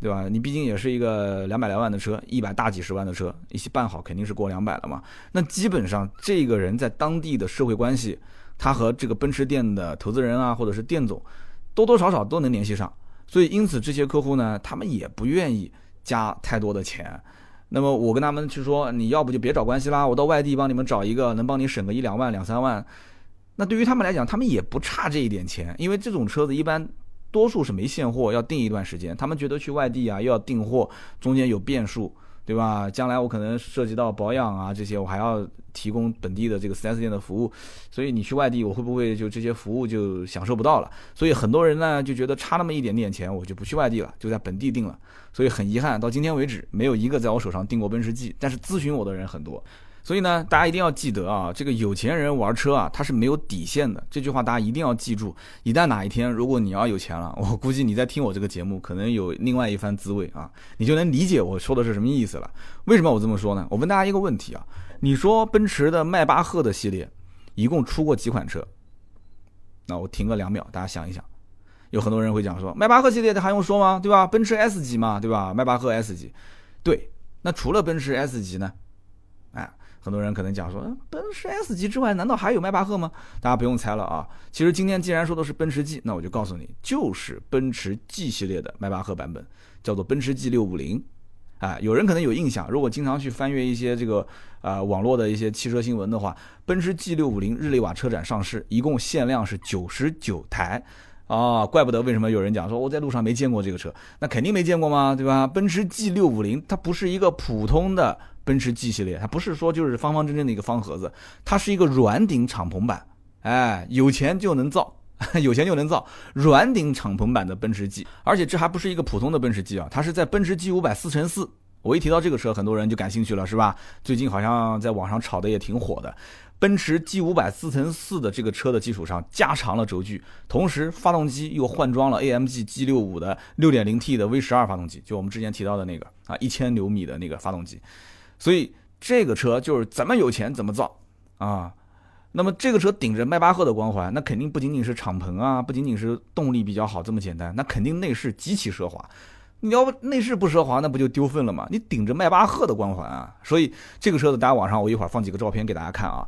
对吧？你毕竟也是一个两百来万的车，一百大几十万的车，一起办好肯定是过两百了嘛。那基本上这个人在当地的社会关系，他和这个奔驰店的投资人啊，或者是店总，多多少少都能联系上。所以因此这些客户呢，他们也不愿意加太多的钱。那么我跟他们去说，你要不就别找关系啦，我到外地帮你们找一个能帮你省个一两万、两三万。那对于他们来讲，他们也不差这一点钱，因为这种车子一般。多数是没现货，要订一段时间。他们觉得去外地啊，又要订货，中间有变数，对吧？将来我可能涉及到保养啊这些，我还要提供本地的这个 4S 店的服务。所以你去外地，我会不会就这些服务就享受不到了？所以很多人呢就觉得差那么一点点钱，我就不去外地了，就在本地订了。所以很遗憾，到今天为止，没有一个在我手上订过奔驰 G，但是咨询我的人很多。所以呢，大家一定要记得啊，这个有钱人玩车啊，他是没有底线的。这句话大家一定要记住。一旦哪一天，如果你要有钱了，我估计你在听我这个节目，可能有另外一番滋味啊，你就能理解我说的是什么意思了。为什么我这么说呢？我问大家一个问题啊，你说奔驰的迈巴赫的系列一共出过几款车？那我停个两秒，大家想一想。有很多人会讲说，迈巴赫系列的还用说吗？对吧？奔驰 S 级嘛，对吧？迈巴赫 S 级，对。那除了奔驰 S 级呢？很多人可能讲说，奔驰 S 级之外，难道还有迈巴赫吗？大家不用猜了啊！其实今天既然说的是奔驰 G，那我就告诉你，就是奔驰 G 系列的迈巴赫版本，叫做奔驰 G 六五零。啊，有人可能有印象，如果经常去翻阅一些这个啊网络的一些汽车新闻的话，奔驰 G 六五零日内瓦车展上市，一共限量是九十九台。啊，怪不得为什么有人讲说我在路上没见过这个车，那肯定没见过吗？对吧？奔驰 G 六五零它不是一个普通的。奔驰 G 系列，它不是说就是方方正正的一个方盒子，它是一个软顶敞篷版，哎，有钱就能造，有钱就能造软顶敞篷版的奔驰 G，而且这还不是一个普通的奔驰 G 啊，它是在奔驰 G 五百四乘四。我一提到这个车，很多人就感兴趣了，是吧？最近好像在网上炒的也挺火的，奔驰 G 五百四乘四的这个车的基础上加长了轴距，同时发动机又换装了 AMG G 六五的六点零 T 的 V 十二发动机，就我们之前提到的那个啊，一千牛米的那个发动机。所以这个车就是怎么有钱怎么造啊！那么这个车顶着迈巴赫的光环，那肯定不仅仅是敞篷啊，不仅仅是动力比较好这么简单，那肯定内饰极其奢华。你要不内饰不奢华，那不就丢份了吗？你顶着迈巴赫的光环啊！所以这个车子，大家网上我一会儿放几个照片给大家看啊。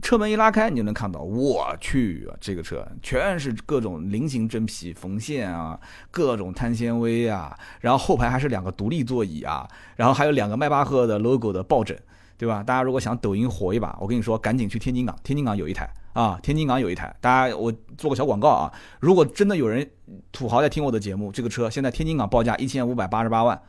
车门一拉开，你就能看到，我去，这个车全是各种菱形真皮缝线啊，各种碳纤维啊，然后后排还是两个独立座椅啊，然后还有两个迈巴赫的 logo 的抱枕，对吧？大家如果想抖音火一把，我跟你说，赶紧去天津港，天津港有一台啊，天津港有一台。大家我做个小广告啊，如果真的有人土豪在听我的节目，这个车现在天津港报价一千五百八十八万，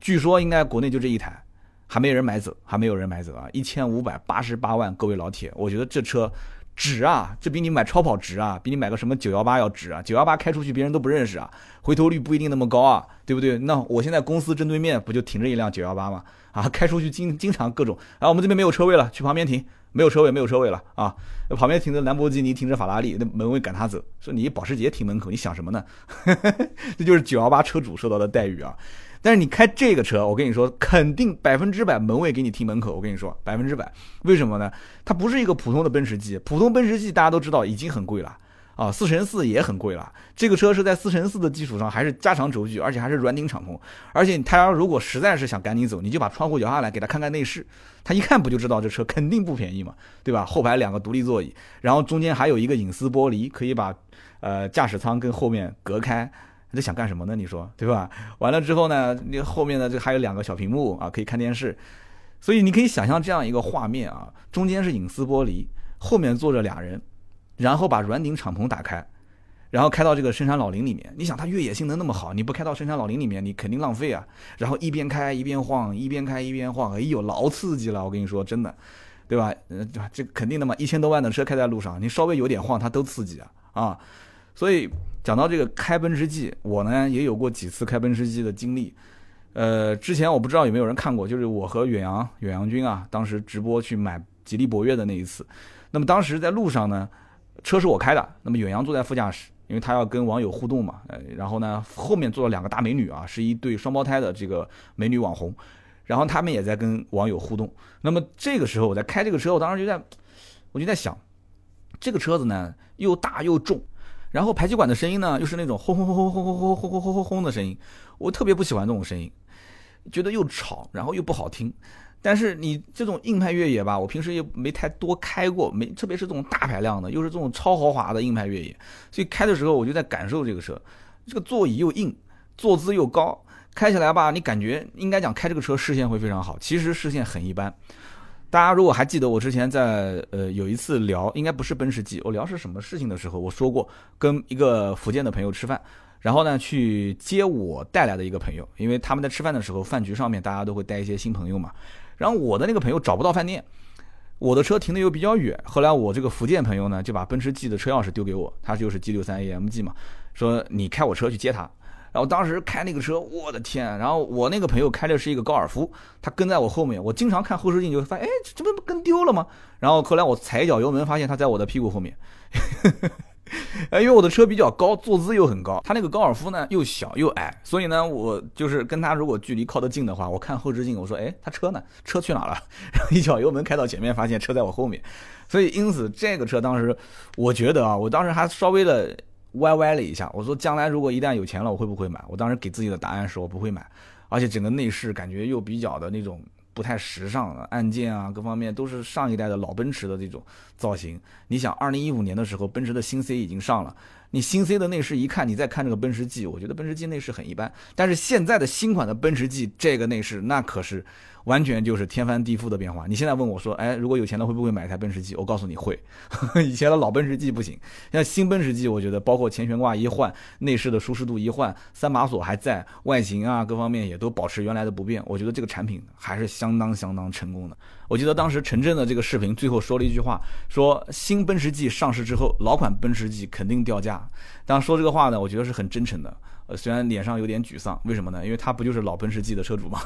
据说应该国内就这一台。还没人买走，还没有人买走啊！一千五百八十八万，各位老铁，我觉得这车值啊，这比你买超跑值啊，比你买个什么九幺八要值啊！九幺八开出去别人都不认识啊，回头率不一定那么高啊，对不对？那我现在公司正对面不就停着一辆九幺八吗？啊，开出去经经常各种，啊，我们这边没有车位了，去旁边停，没有车位，没有车位了啊！旁边停着兰博基尼，停着法拉利，那门卫赶他走，说你保时捷停门口，你想什么呢？这就是九幺八车主受到的待遇啊！但是你开这个车，我跟你说，肯定百分之百门卫给你停门口。我跟你说，百分之百。为什么呢？它不是一个普通的奔驰 G，普通奔驰 G 大家都知道已经很贵了啊，四乘四也很贵了。这个车是在四乘四的基础上，还是加长轴距，而且还是软顶敞篷。而且他如果实在是想赶紧走，你就把窗户摇下来给他看看内饰，他一看不就知道这车肯定不便宜嘛，对吧？后排两个独立座椅，然后中间还有一个隐私玻璃，可以把呃驾驶舱跟后面隔开。你在想干什么呢？你说对吧？完了之后呢，你后面的这还有两个小屏幕啊，可以看电视。所以你可以想象这样一个画面啊，中间是隐私玻璃，后面坐着俩人，然后把软顶敞篷打开，然后开到这个深山老林里面。你想它越野性能那么好，你不开到深山老林里面，你肯定浪费啊。然后一边开一边晃，一边开一边晃，哎呦，老刺激了！我跟你说，真的，对吧？呃，这肯定的嘛，一千多万的车开在路上，你稍微有点晃，它都刺激啊啊！所以。讲到这个开奔驰 G，我呢也有过几次开奔驰 G 的经历。呃，之前我不知道有没有人看过，就是我和远洋远洋君啊，当时直播去买吉利博越的那一次。那么当时在路上呢，车是我开的，那么远洋坐在副驾驶，因为他要跟网友互动嘛。呃，然后呢，后面坐了两个大美女啊，是一对双胞胎的这个美女网红，然后他们也在跟网友互动。那么这个时候我在开这个车，我当时就在，我就在想，这个车子呢又大又重。然后排气管的声音呢，又是那种轰轰轰轰轰轰轰轰轰轰轰轰的声音，我特别不喜欢这种声音，觉得又吵，然后又不好听。但是你这种硬派越野吧，我平时也没太多开过，没特别是这种大排量的，又是这种超豪华的硬派越野，所以开的时候我就在感受这个车，这个座椅又硬，坐姿又高，开起来吧，你感觉应该讲开这个车视线会非常好，其实视线很一般。大家如果还记得我之前在呃有一次聊，应该不是奔驰 G，我聊是什么事情的时候，我说过跟一个福建的朋友吃饭，然后呢去接我带来的一个朋友，因为他们在吃饭的时候，饭局上面大家都会带一些新朋友嘛，然后我的那个朋友找不到饭店，我的车停的又比较远，后来我这个福建朋友呢就把奔驰 G 的车钥匙丢给我，他就是 G 六三 AMG 嘛，说你开我车去接他。然后当时开那个车，我的天！然后我那个朋友开的是一个高尔夫，他跟在我后面，我经常看后视镜就发现，哎，这不跟丢了吗？然后后来我踩一脚油门，发现他在我的屁股后面。因为我的车比较高，坐姿又很高，他那个高尔夫呢又小又矮，所以呢，我就是跟他如果距离靠得近的话，我看后视镜，我说，哎，他车呢？车去哪了？然后一脚油门开到前面，发现车在我后面。所以因此这个车当时，我觉得啊，我当时还稍微的。歪歪了一下，我说将来如果一旦有钱了，我会不会买？我当时给自己的答案是我不会买，而且整个内饰感觉又比较的那种不太时尚，按键啊各方面都是上一代的老奔驰的这种造型。你想，二零一五年的时候，奔驰的新 C 已经上了，你新 C 的内饰一看，你再看这个奔驰 G，我觉得奔驰 G 内饰很一般。但是现在的新款的奔驰 G 这个内饰，那可是。完全就是天翻地覆的变化。你现在问我说，哎，如果有钱了会不会买台奔驰 G？我告诉你会。以前的老奔驰 G 不行，像新奔驰 G，我觉得包括前悬挂一换，内饰的舒适度一换，三把锁还在，外形啊各方面也都保持原来的不变。我觉得这个产品还是相当相当成功的。我记得当时陈震的这个视频最后说了一句话，说新奔驰 G 上市之后，老款奔驰 G 肯定掉价。当说这个话呢，我觉得是很真诚的。呃，虽然脸上有点沮丧，为什么呢？因为他不就是老奔驰 G 的车主吗？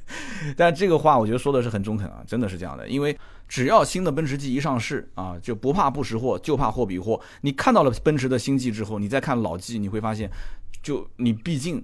但这个话我觉得说的是很中肯啊，真的是这样的。因为只要新的奔驰 G 一上市啊，就不怕不识货，就怕货比货。你看到了奔驰的新 G 之后，你再看老 G，你会发现，就你毕竟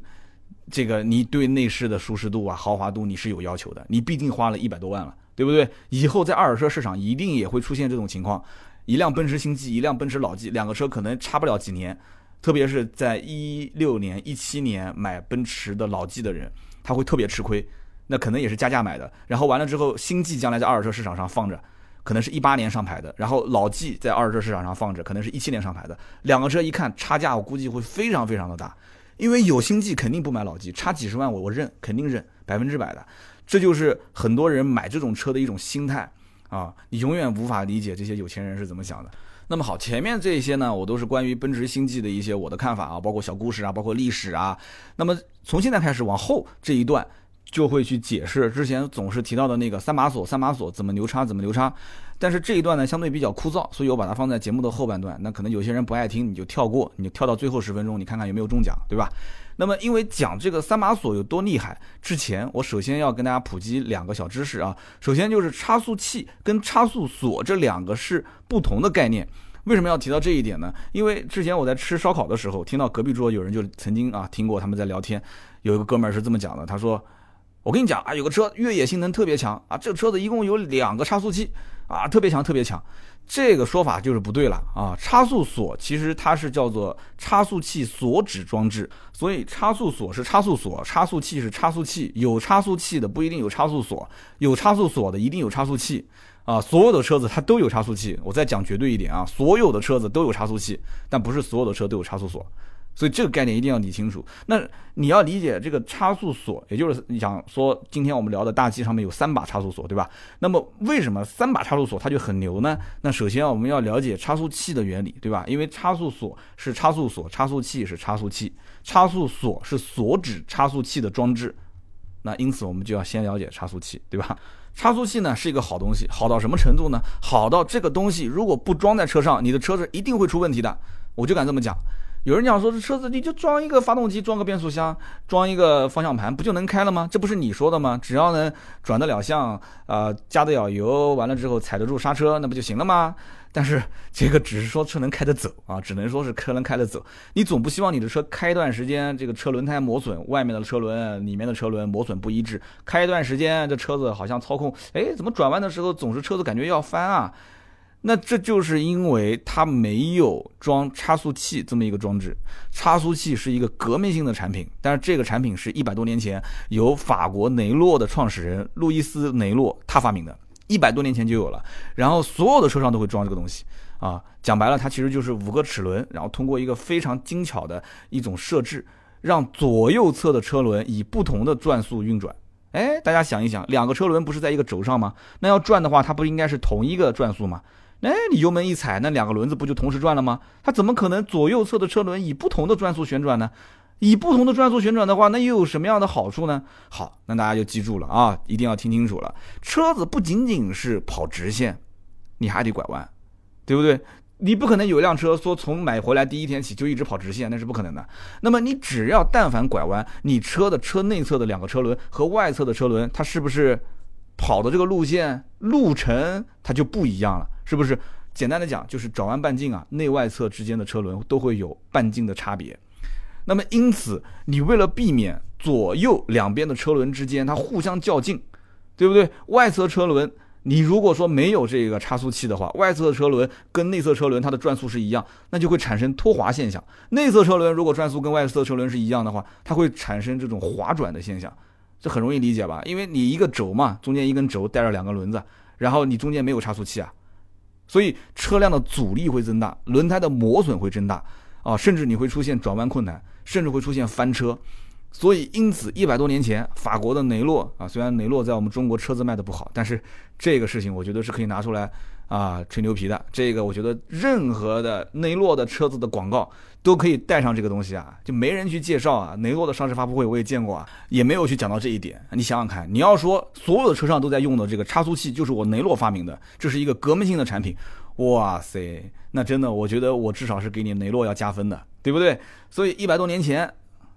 这个你对内饰的舒适度啊、豪华度你是有要求的，你毕竟花了一百多万了，对不对？以后在二手车市场一定也会出现这种情况，一辆奔驰新 G，一辆奔驰老 G，两个车可能差不了几年。特别是在一六年、一七年买奔驰的老 G 的人，他会特别吃亏，那可能也是加价买的。然后完了之后，新 G 将来在二手车市场上放着，可能是一八年上牌的，然后老 G 在二手车市场上放着，可能是一七年上牌的。两个车一看差价，我估计会非常非常的大，因为有新 G 肯定不买老 G，差几十万我我认，肯定认，百分之百的。这就是很多人买这种车的一种心态啊，你永远无法理解这些有钱人是怎么想的。那么好，前面这些呢，我都是关于奔驰星际的一些我的看法啊，包括小故事啊，包括历史啊。那么从现在开始往后这一段，就会去解释之前总是提到的那个三把锁，三把锁怎么牛叉，怎么牛叉。但是这一段呢，相对比较枯燥，所以我把它放在节目的后半段。那可能有些人不爱听，你就跳过，你就跳到最后十分钟，你看看有没有中奖，对吧？那么，因为讲这个三把锁有多厉害，之前我首先要跟大家普及两个小知识啊。首先就是差速器跟差速锁这两个是不同的概念。为什么要提到这一点呢？因为之前我在吃烧烤的时候，听到隔壁桌有人就曾经啊听过他们在聊天，有一个哥们儿是这么讲的，他说：“我跟你讲啊，有个车越野性能特别强啊，这个车子一共有两个差速器啊，特别强，特别强。”这个说法就是不对了啊！差速锁其实它是叫做差速器锁止装置，所以差速锁是差速锁，差速器是差速器。有差速器的不一定有差速锁，有差速锁的一定有差速器啊！所有的车子它都有差速器。我再讲绝对一点啊，所有的车子都有差速器，但不是所有的车都有差速锁。所以这个概念一定要理清楚。那你要理解这个差速锁，也就是你想说，今天我们聊的大 G 上面有三把差速锁，对吧？那么为什么三把差速锁它就很牛呢？那首先我们要了解差速器的原理，对吧？因为差速锁是差速锁，差速器是差速器，差速锁是锁止差速器的装置。那因此我们就要先了解差速器，对吧？差速器呢是一个好东西，好到什么程度呢？好到这个东西如果不装在车上，你的车子一定会出问题的。我就敢这么讲。有人讲说，这车子你就装一个发动机，装个变速箱，装一个方向盘，不就能开了吗？这不是你说的吗？只要能转得了向，呃，加得了油，完了之后踩得住刹车，那不就行了吗？但是 这个只是说车能开得走啊，只能说是车能开得走。你总不希望你的车开一段时间，这个车轮胎磨损，外面的车轮、里面的车轮磨损不一致，开一段时间，这车子好像操控，哎，怎么转弯的时候总是车子感觉要翻啊？那这就是因为它没有装差速器这么一个装置。差速器是一个革命性的产品，但是这个产品是一百多年前由法国雷诺的创始人路易斯雷诺他发明的，一百多年前就有了。然后所有的车上都会装这个东西啊，讲白了，它其实就是五个齿轮，然后通过一个非常精巧的一种设置，让左右侧的车轮以不同的转速运转。哎，大家想一想，两个车轮不是在一个轴上吗？那要转的话，它不应该是同一个转速吗？哎，你油门一踩，那两个轮子不就同时转了吗？它怎么可能左右侧的车轮以不同的转速旋转呢？以不同的转速旋转的话，那又有什么样的好处呢？好，那大家就记住了啊，一定要听清楚了。车子不仅仅是跑直线，你还得拐弯，对不对？你不可能有一辆车说从买回来第一天起就一直跑直线，那是不可能的。那么你只要但凡拐弯，你车的车内侧的两个车轮和外侧的车轮，它是不是跑的这个路线路程它就不一样了？是不是简单的讲就是转弯半径啊，内外侧之间的车轮都会有半径的差别。那么因此，你为了避免左右两边的车轮之间它互相较劲，对不对？外侧车轮你如果说没有这个差速器的话，外侧车轮跟内侧车轮它的转速是一样，那就会产生拖滑现象。内侧车轮如果转速跟外侧车轮是一样的话，它会产生这种滑转的现象。这很容易理解吧？因为你一个轴嘛，中间一根轴带着两个轮子，然后你中间没有差速器啊。所以车辆的阻力会增大，轮胎的磨损会增大，啊，甚至你会出现转弯困难，甚至会出现翻车。所以，因此一百多年前，法国的雷诺啊，虽然雷诺在我们中国车子卖的不好，但是这个事情我觉得是可以拿出来啊吹牛皮的。这个我觉得任何的雷诺的车子的广告都可以带上这个东西啊，就没人去介绍啊。雷诺的上市发布会我也见过啊，也没有去讲到这一点。你想想看，你要说所有的车上都在用的这个差速器就是我雷诺发明的，这是一个革命性的产品，哇塞，那真的我觉得我至少是给你雷诺要加分的，对不对？所以一百多年前。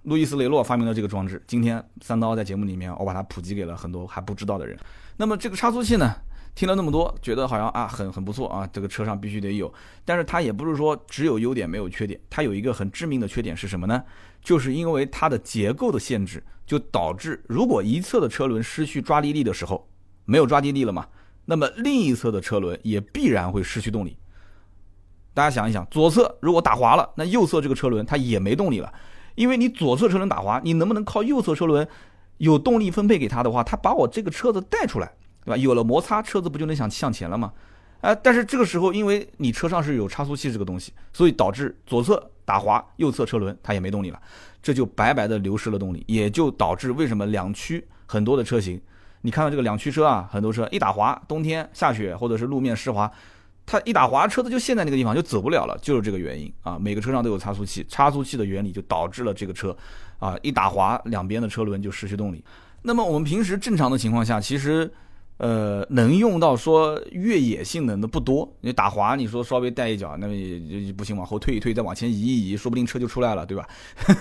路易斯·雷诺发明了这个装置，今天三刀在节目里面，我把它普及给了很多还不知道的人。那么这个差速器呢，听了那么多，觉得好像啊很很不错啊，这个车上必须得有。但是它也不是说只有优点没有缺点，它有一个很致命的缺点是什么呢？就是因为它的结构的限制，就导致如果一侧的车轮失去抓地力的时候，没有抓地力了嘛，那么另一侧的车轮也必然会失去动力。大家想一想，左侧如果打滑了，那右侧这个车轮它也没动力了。因为你左侧车轮打滑，你能不能靠右侧车轮有动力分配给它的话，它把我这个车子带出来，对吧？有了摩擦，车子不就能想向前了吗？啊，但是这个时候，因为你车上是有差速器这个东西，所以导致左侧打滑，右侧车轮它也没动力了，这就白白的流失了动力，也就导致为什么两驱很多的车型，你看到这个两驱车啊，很多车一打滑，冬天下雪或者是路面湿滑。它一打滑，车子就陷在那个地方，就走不了了，就是这个原因啊。每个车上都有差速器，差速器的原理就导致了这个车，啊，一打滑，两边的车轮就失去动力。那么我们平时正常的情况下，其实，呃，能用到说越野性能的不多。你打滑，你说稍微带一脚，那么也不行，往后退一退，再往前移一移，说不定车就出来了，对吧？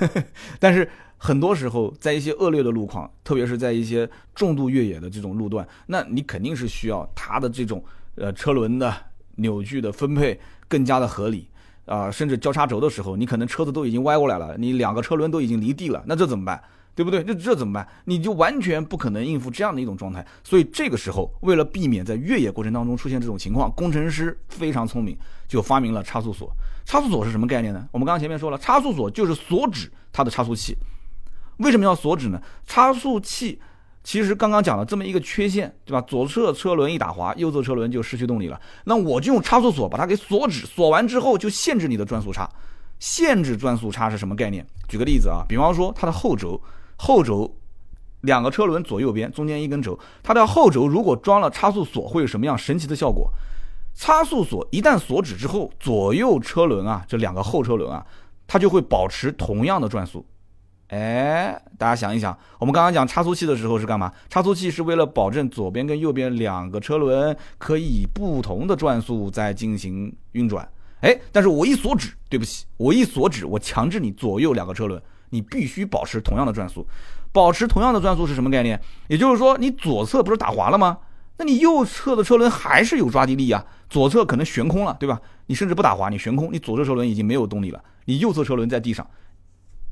但是很多时候，在一些恶劣的路况，特别是在一些重度越野的这种路段，那你肯定是需要它的这种呃车轮的。扭矩的分配更加的合理啊，甚至交叉轴的时候，你可能车子都已经歪过来了，你两个车轮都已经离地了，那这怎么办？对不对？这这怎么办？你就完全不可能应付这样的一种状态。所以这个时候，为了避免在越野过程当中出现这种情况，工程师非常聪明，就发明了差速锁。差速锁是什么概念呢？我们刚刚前面说了，差速锁就是锁止它的差速器。为什么要锁止呢？差速器其实刚刚讲了这么一个缺陷，对吧？左侧车轮一打滑，右侧车轮就失去动力了。那我就用差速锁把它给锁止，锁完之后就限制你的转速差。限制转速差是什么概念？举个例子啊，比方说它的后轴。后轴两个车轮左右边中间一根轴，它的后轴如果装了差速锁，会有什么样神奇的效果？差速锁一旦锁止之后，左右车轮啊，这两个后车轮啊，它就会保持同样的转速。哎，大家想一想，我们刚刚讲差速器的时候是干嘛？差速器是为了保证左边跟右边两个车轮可以以不同的转速在进行运转。哎，但是我一锁止，对不起，我一锁止，我强制你左右两个车轮。你必须保持同样的转速，保持同样的转速是什么概念？也就是说，你左侧不是打滑了吗？那你右侧的车轮还是有抓地力啊，左侧可能悬空了，对吧？你甚至不打滑，你悬空，你左侧车轮已经没有动力了，你右侧车轮在地上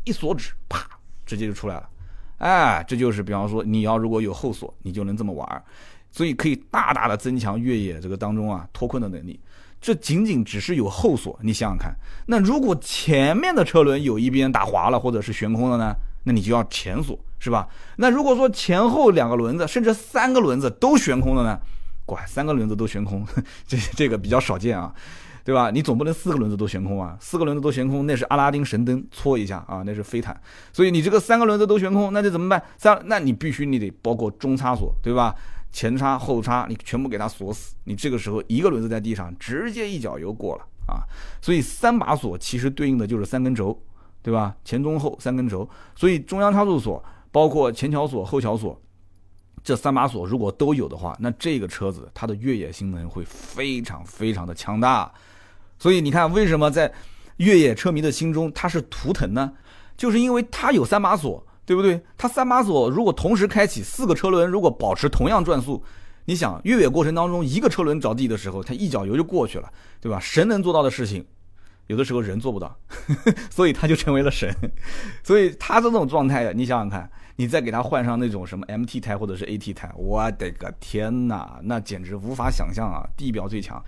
一锁止，啪，直接就出来了。哎，这就是比方说你要如果有后锁，你就能这么玩，所以可以大大的增强越野这个当中啊脱困的能力。这仅仅只是有后锁，你想想看，那如果前面的车轮有一边打滑了或者是悬空了呢？那你就要前锁，是吧？那如果说前后两个轮子甚至三个轮子都悬空了呢？管，三个轮子都悬空，这这个比较少见啊，对吧？你总不能四个轮子都悬空啊，四个轮子都悬空那是阿拉丁神灯搓一下啊，那是飞毯。所以你这个三个轮子都悬空，那就怎么办？三，那你必须你得包括中差锁，对吧？前叉后叉，你全部给它锁死，你这个时候一个轮子在地上，直接一脚油过了啊！所以三把锁其实对应的就是三根轴，对吧？前中后三根轴，所以中央差速锁包括前桥锁、后桥锁这三把锁如果都有的话，那这个车子它的越野性能会非常非常的强大。所以你看，为什么在越野车迷的心中它是图腾呢？就是因为它有三把锁。对不对？它三把锁如果同时开启，四个车轮如果保持同样转速，你想越野过程当中一个车轮着地的时候，它一脚油就过去了，对吧？神能做到的事情，有的时候人做不到，所以它就成为了神。所以它这种状态，你想想看，你再给它换上那种什么 MT 胎或者是 AT 胎，我的个天哪，那简直无法想象啊！地表最强。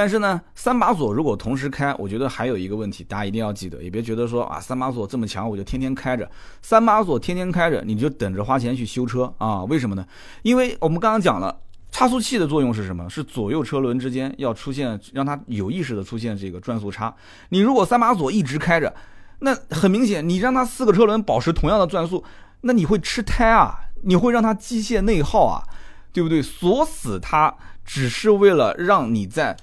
但是呢，三把锁如果同时开，我觉得还有一个问题，大家一定要记得，也别觉得说啊，三把锁这么强，我就天天开着。三把锁天天开着，你就等着花钱去修车啊？为什么呢？因为我们刚刚讲了，差速器的作用是什么？是左右车轮之间要出现，让它有意识的出现这个转速差。你如果三把锁一直开着，那很明显，你让它四个车轮保持同样的转速，那你会吃胎啊，你会让它机械内耗啊，对不对？锁死它只是为了让你在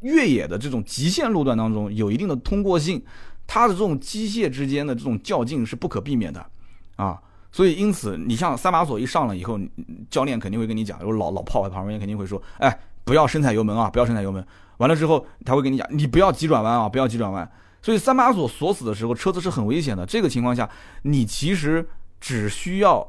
越野的这种极限路段当中有一定的通过性，它的这种机械之间的这种较劲是不可避免的，啊，所以因此你像三把锁一上了以后，教练肯定会跟你讲，有老老炮在旁边肯定会说，哎，不要深踩油门啊，不要深踩油门。完了之后他会跟你讲，你不要急转弯啊，不要急转弯。所以三把锁锁死的时候，车子是很危险的。这个情况下，你其实只需要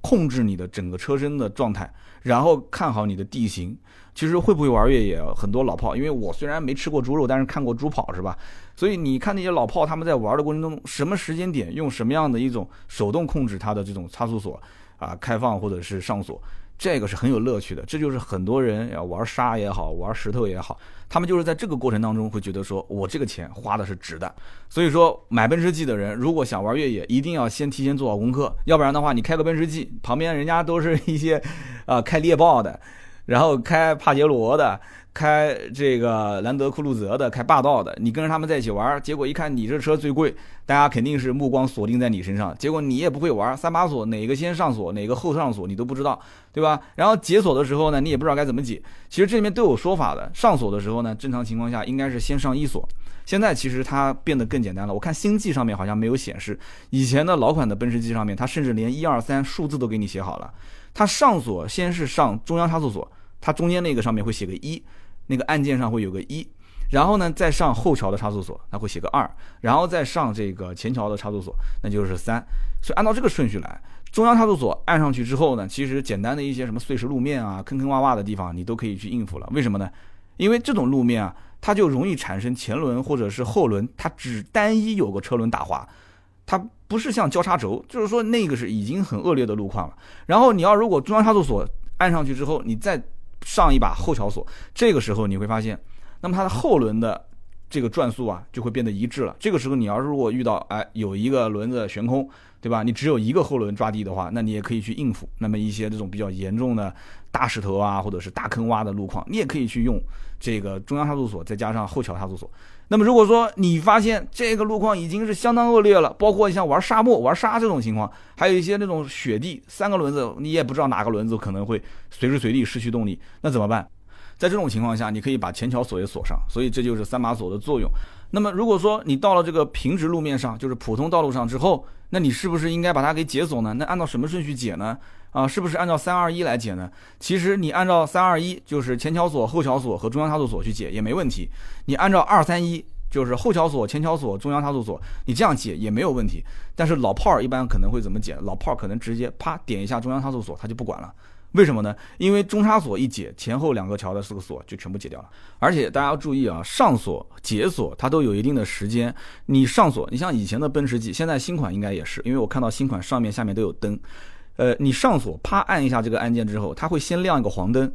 控制你的整个车身的状态，然后看好你的地形。其实会不会玩越野，很多老炮，因为我虽然没吃过猪肉，但是看过猪跑，是吧？所以你看那些老炮，他们在玩的过程中，什么时间点用什么样的一种手动控制它的这种差速锁啊，开放或者是上锁，这个是很有乐趣的。这就是很多人要玩沙也好，玩石头也好，他们就是在这个过程当中会觉得说，我这个钱花的是值的。所以说，买奔驰 G 的人，如果想玩越野，一定要先提前做好功课，要不然的话，你开个奔驰 G，旁边人家都是一些啊开猎豹的。然后开帕杰罗的，开这个兰德酷路泽的，开霸道的，你跟着他们在一起玩，结果一看你这车最贵，大家肯定是目光锁定在你身上，结果你也不会玩，三把锁哪个先上锁，哪个后上锁你都不知道，对吧？然后解锁的时候呢，你也不知道该怎么解。其实这里面都有说法的。上锁的时候呢，正常情况下应该是先上一锁，现在其实它变得更简单了。我看星际上面好像没有显示，以前的老款的奔驰 G 上面，它甚至连一二三数字都给你写好了。它上锁先是上中央差速锁。它中间那个上面会写个一，那个按键上会有个一，然后呢再上后桥的差速锁，它会写个二，然后再上这个前桥的差速锁，那就是三。所以按照这个顺序来，中央差速锁按上去之后呢，其实简单的一些什么碎石路面啊、坑坑洼洼的地方，你都可以去应付了。为什么呢？因为这种路面啊，它就容易产生前轮或者是后轮它只单一有个车轮打滑，它不是像交叉轴，就是说那个是已经很恶劣的路况了。然后你要如果中央差速锁按上去之后，你再上一把后桥锁，这个时候你会发现，那么它的后轮的这个转速啊就会变得一致了。这个时候你要如果遇到哎有一个轮子悬空。对吧？你只有一个后轮抓地的话，那你也可以去应付。那么一些这种比较严重的大石头啊，或者是大坑洼的路况，你也可以去用这个中央差速锁，再加上后桥差速锁。那么如果说你发现这个路况已经是相当恶劣了，包括像玩沙漠、玩沙这种情况，还有一些那种雪地，三个轮子你也不知道哪个轮子可能会随时随地失去动力，那怎么办？在这种情况下，你可以把前桥锁也锁上。所以这就是三把锁的作用。那么如果说你到了这个平直路面上，就是普通道路上之后，那你是不是应该把它给解锁呢？那按照什么顺序解呢？啊，是不是按照三二一来解呢？其实你按照三二一，就是前桥锁、后桥锁和中央差速锁去解也没问题。你按照二三一，就是后桥锁、前桥锁、中央差速锁，你这样解也没有问题。但是老炮儿一般可能会怎么解？老炮儿可能直接啪点一下中央差速锁，他就不管了。为什么呢？因为中差锁一解，前后两个桥的四个锁就全部解掉了。而且大家要注意啊，上锁、解锁它都有一定的时间。你上锁，你像以前的奔驰 G，现在新款应该也是，因为我看到新款上面、下面都有灯。呃，你上锁，啪按一下这个按键之后，它会先亮一个黄灯。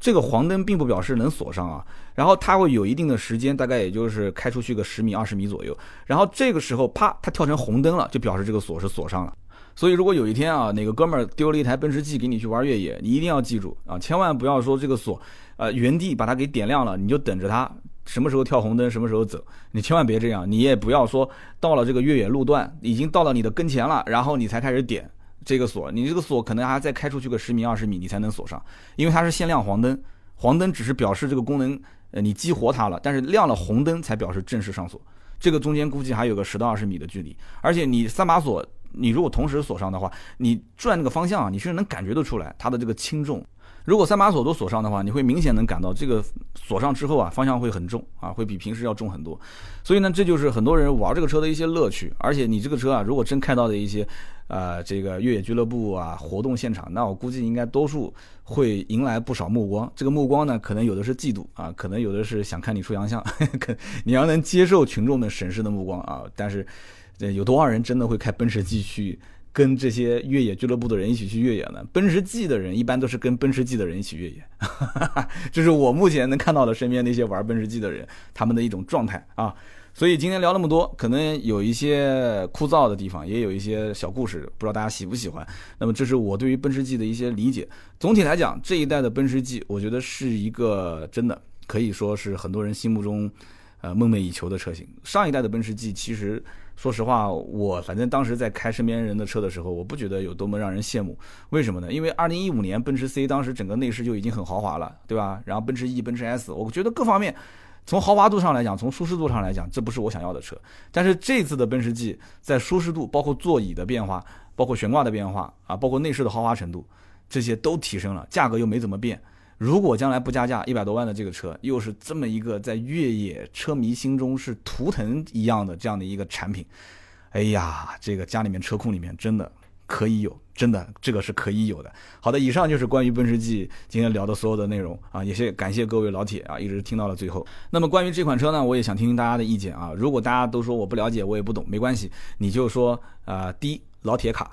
这个黄灯并不表示能锁上啊，然后它会有一定的时间，大概也就是开出去个十米、二十米左右。然后这个时候，啪，它跳成红灯了，就表示这个锁是锁上了。所以，如果有一天啊，哪个哥们儿丢了一台奔驰 G 给你去玩越野，你一定要记住啊，千万不要说这个锁，呃，原地把它给点亮了，你就等着它什么时候跳红灯，什么时候走。你千万别这样，你也不要说到了这个越野路段，已经到了你的跟前了，然后你才开始点这个锁。你这个锁可能还要再开出去个十米、二十米，你才能锁上，因为它是先亮黄灯，黄灯只是表示这个功能，呃，你激活它了，但是亮了红灯才表示正式上锁。这个中间估计还有个十到二十米的距离，而且你三把锁。你如果同时锁上的话，你转那个方向啊，你是能感觉得出来它的这个轻重。如果三把锁都锁上的话，你会明显能感到这个锁上之后啊，方向会很重啊，会比平时要重很多。所以呢，这就是很多人玩这个车的一些乐趣。而且你这个车啊，如果真开到的一些，呃，这个越野俱乐部啊，活动现场，那我估计应该多数会迎来不少目光。这个目光呢，可能有的是嫉妒啊，可能有的是想看你出洋相。可你要能接受群众的审视的目光啊，但是。有多少人真的会开奔驰 G 去跟这些越野俱乐部的人一起去越野呢？奔驰 G 的人一般都是跟奔驰 G 的人一起越野，这是我目前能看到的身边那些玩奔驰 G 的人他们的一种状态啊。所以今天聊那么多，可能有一些枯燥的地方，也有一些小故事，不知道大家喜不喜欢。那么这是我对于奔驰 G 的一些理解。总体来讲，这一代的奔驰 G，我觉得是一个真的可以说是很多人心目中呃梦寐以求的车型。上一代的奔驰 G 其实。说实话，我反正当时在开身边人的车的时候，我不觉得有多么让人羡慕。为什么呢？因为二零一五年奔驰 C 当时整个内饰就已经很豪华了，对吧？然后奔驰 E、奔驰 S，我觉得各方面从豪华度上来讲，从舒适度上来讲，这不是我想要的车。但是这次的奔驰 G 在舒适度，包括座椅的变化，包括悬挂的变化啊，包括内饰的豪华程度，这些都提升了，价格又没怎么变。如果将来不加价，一百多万的这个车，又是这么一个在越野车迷心中是图腾一样的这样的一个产品，哎呀，这个家里面车库里面真的可以有，真的这个是可以有的。好的，以上就是关于奔驰 G 今天聊的所有的内容啊，也是感谢各位老铁啊，一直听到了最后。那么关于这款车呢，我也想听听大家的意见啊。如果大家都说我不了解，我也不懂，没关系，你就说啊，第一。老铁卡，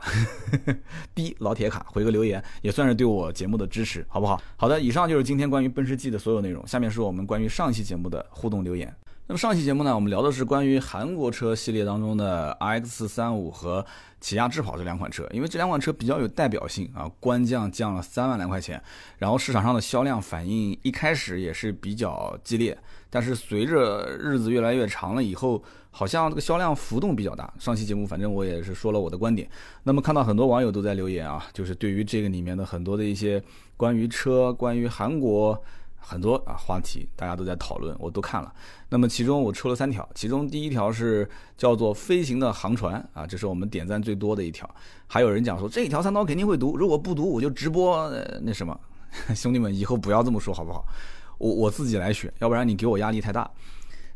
滴老铁卡，回个留言也算是对我节目的支持，好不好？好的，以上就是今天关于奔驰 G 的所有内容。下面是我们关于上期节目的互动留言。那么上期节目呢，我们聊的是关于韩国车系列当中的 X 三五和起亚智跑这两款车，因为这两款车比较有代表性啊，官降降了三万来块钱，然后市场上的销量反应一开始也是比较激烈，但是随着日子越来越长了以后。好像这个销量浮动比较大。上期节目反正我也是说了我的观点。那么看到很多网友都在留言啊，就是对于这个里面的很多的一些关于车、关于韩国很多啊话题，大家都在讨论，我都看了。那么其中我抽了三条，其中第一条是叫做“飞行的航船”啊，这是我们点赞最多的一条。还有人讲说这一条三刀肯定会读，如果不读我就直播那什么。兄弟们以后不要这么说好不好？我我自己来选，要不然你给我压力太大。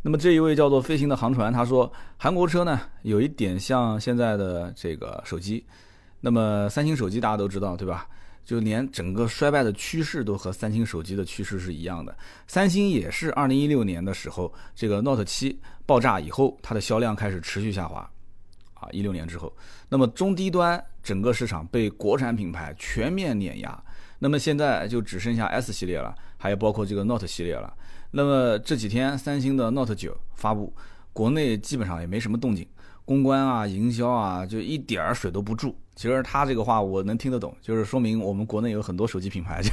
那么这一位叫做飞行的航船，他说韩国车呢有一点像现在的这个手机。那么三星手机大家都知道对吧？就连整个衰败的趋势都和三星手机的趋势是一样的。三星也是二零一六年的时候，这个 Note 七爆炸以后，它的销量开始持续下滑，啊，一六年之后，那么中低端整个市场被国产品牌全面碾压，那么现在就只剩下 S 系列了，还有包括这个 Note 系列了。那么这几天三星的 Note 九发布，国内基本上也没什么动静。公关啊，营销啊，就一点儿水都不注。其实他这个话我能听得懂，就是说明我们国内有很多手机品牌，就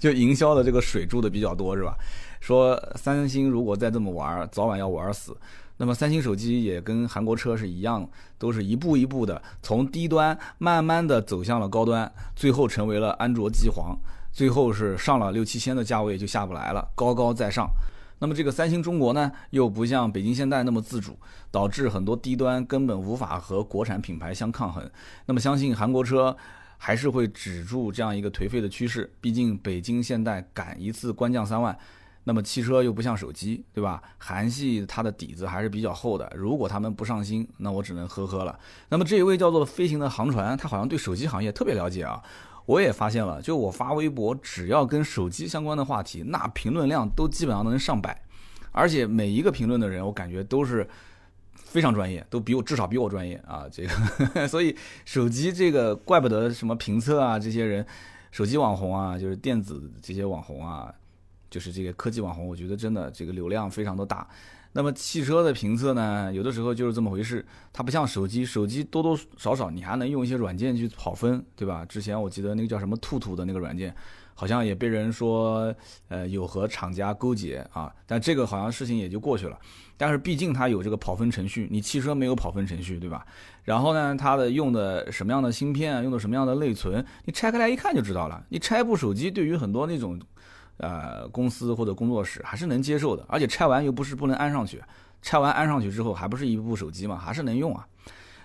就营销的这个水注的比较多，是吧？说三星如果再这么玩，早晚要玩死。那么三星手机也跟韩国车是一样，都是一步一步的从低端慢慢的走向了高端，最后成为了安卓机皇，最后是上了六七千的价位就下不来了，高高在上。那么这个三星中国呢，又不像北京现代那么自主，导致很多低端根本无法和国产品牌相抗衡。那么相信韩国车还是会止住这样一个颓废的趋势。毕竟北京现代赶一次官降三万，那么汽车又不像手机，对吧？韩系它的底子还是比较厚的。如果他们不上心，那我只能呵呵了。那么这一位叫做飞行的航船，他好像对手机行业特别了解啊。我也发现了，就我发微博，只要跟手机相关的话题，那评论量都基本上能上百，而且每一个评论的人，我感觉都是非常专业，都比我至少比我专业啊。这个，所以手机这个怪不得什么评测啊，这些人，手机网红啊，就是电子这些网红啊，就是这个科技网红，我觉得真的这个流量非常的大。那么汽车的评测呢，有的时候就是这么回事，它不像手机，手机多多少少你还能用一些软件去跑分，对吧？之前我记得那个叫什么兔兔的那个软件，好像也被人说，呃，有和厂家勾结啊，但这个好像事情也就过去了。但是毕竟它有这个跑分程序，你汽车没有跑分程序，对吧？然后呢，它的用的什么样的芯片，用的什么样的内存，你拆开来一看就知道了。你拆部手机，对于很多那种。呃，公司或者工作室还是能接受的，而且拆完又不是不能安上去，拆完安上去之后还不是一部手机嘛，还是能用啊。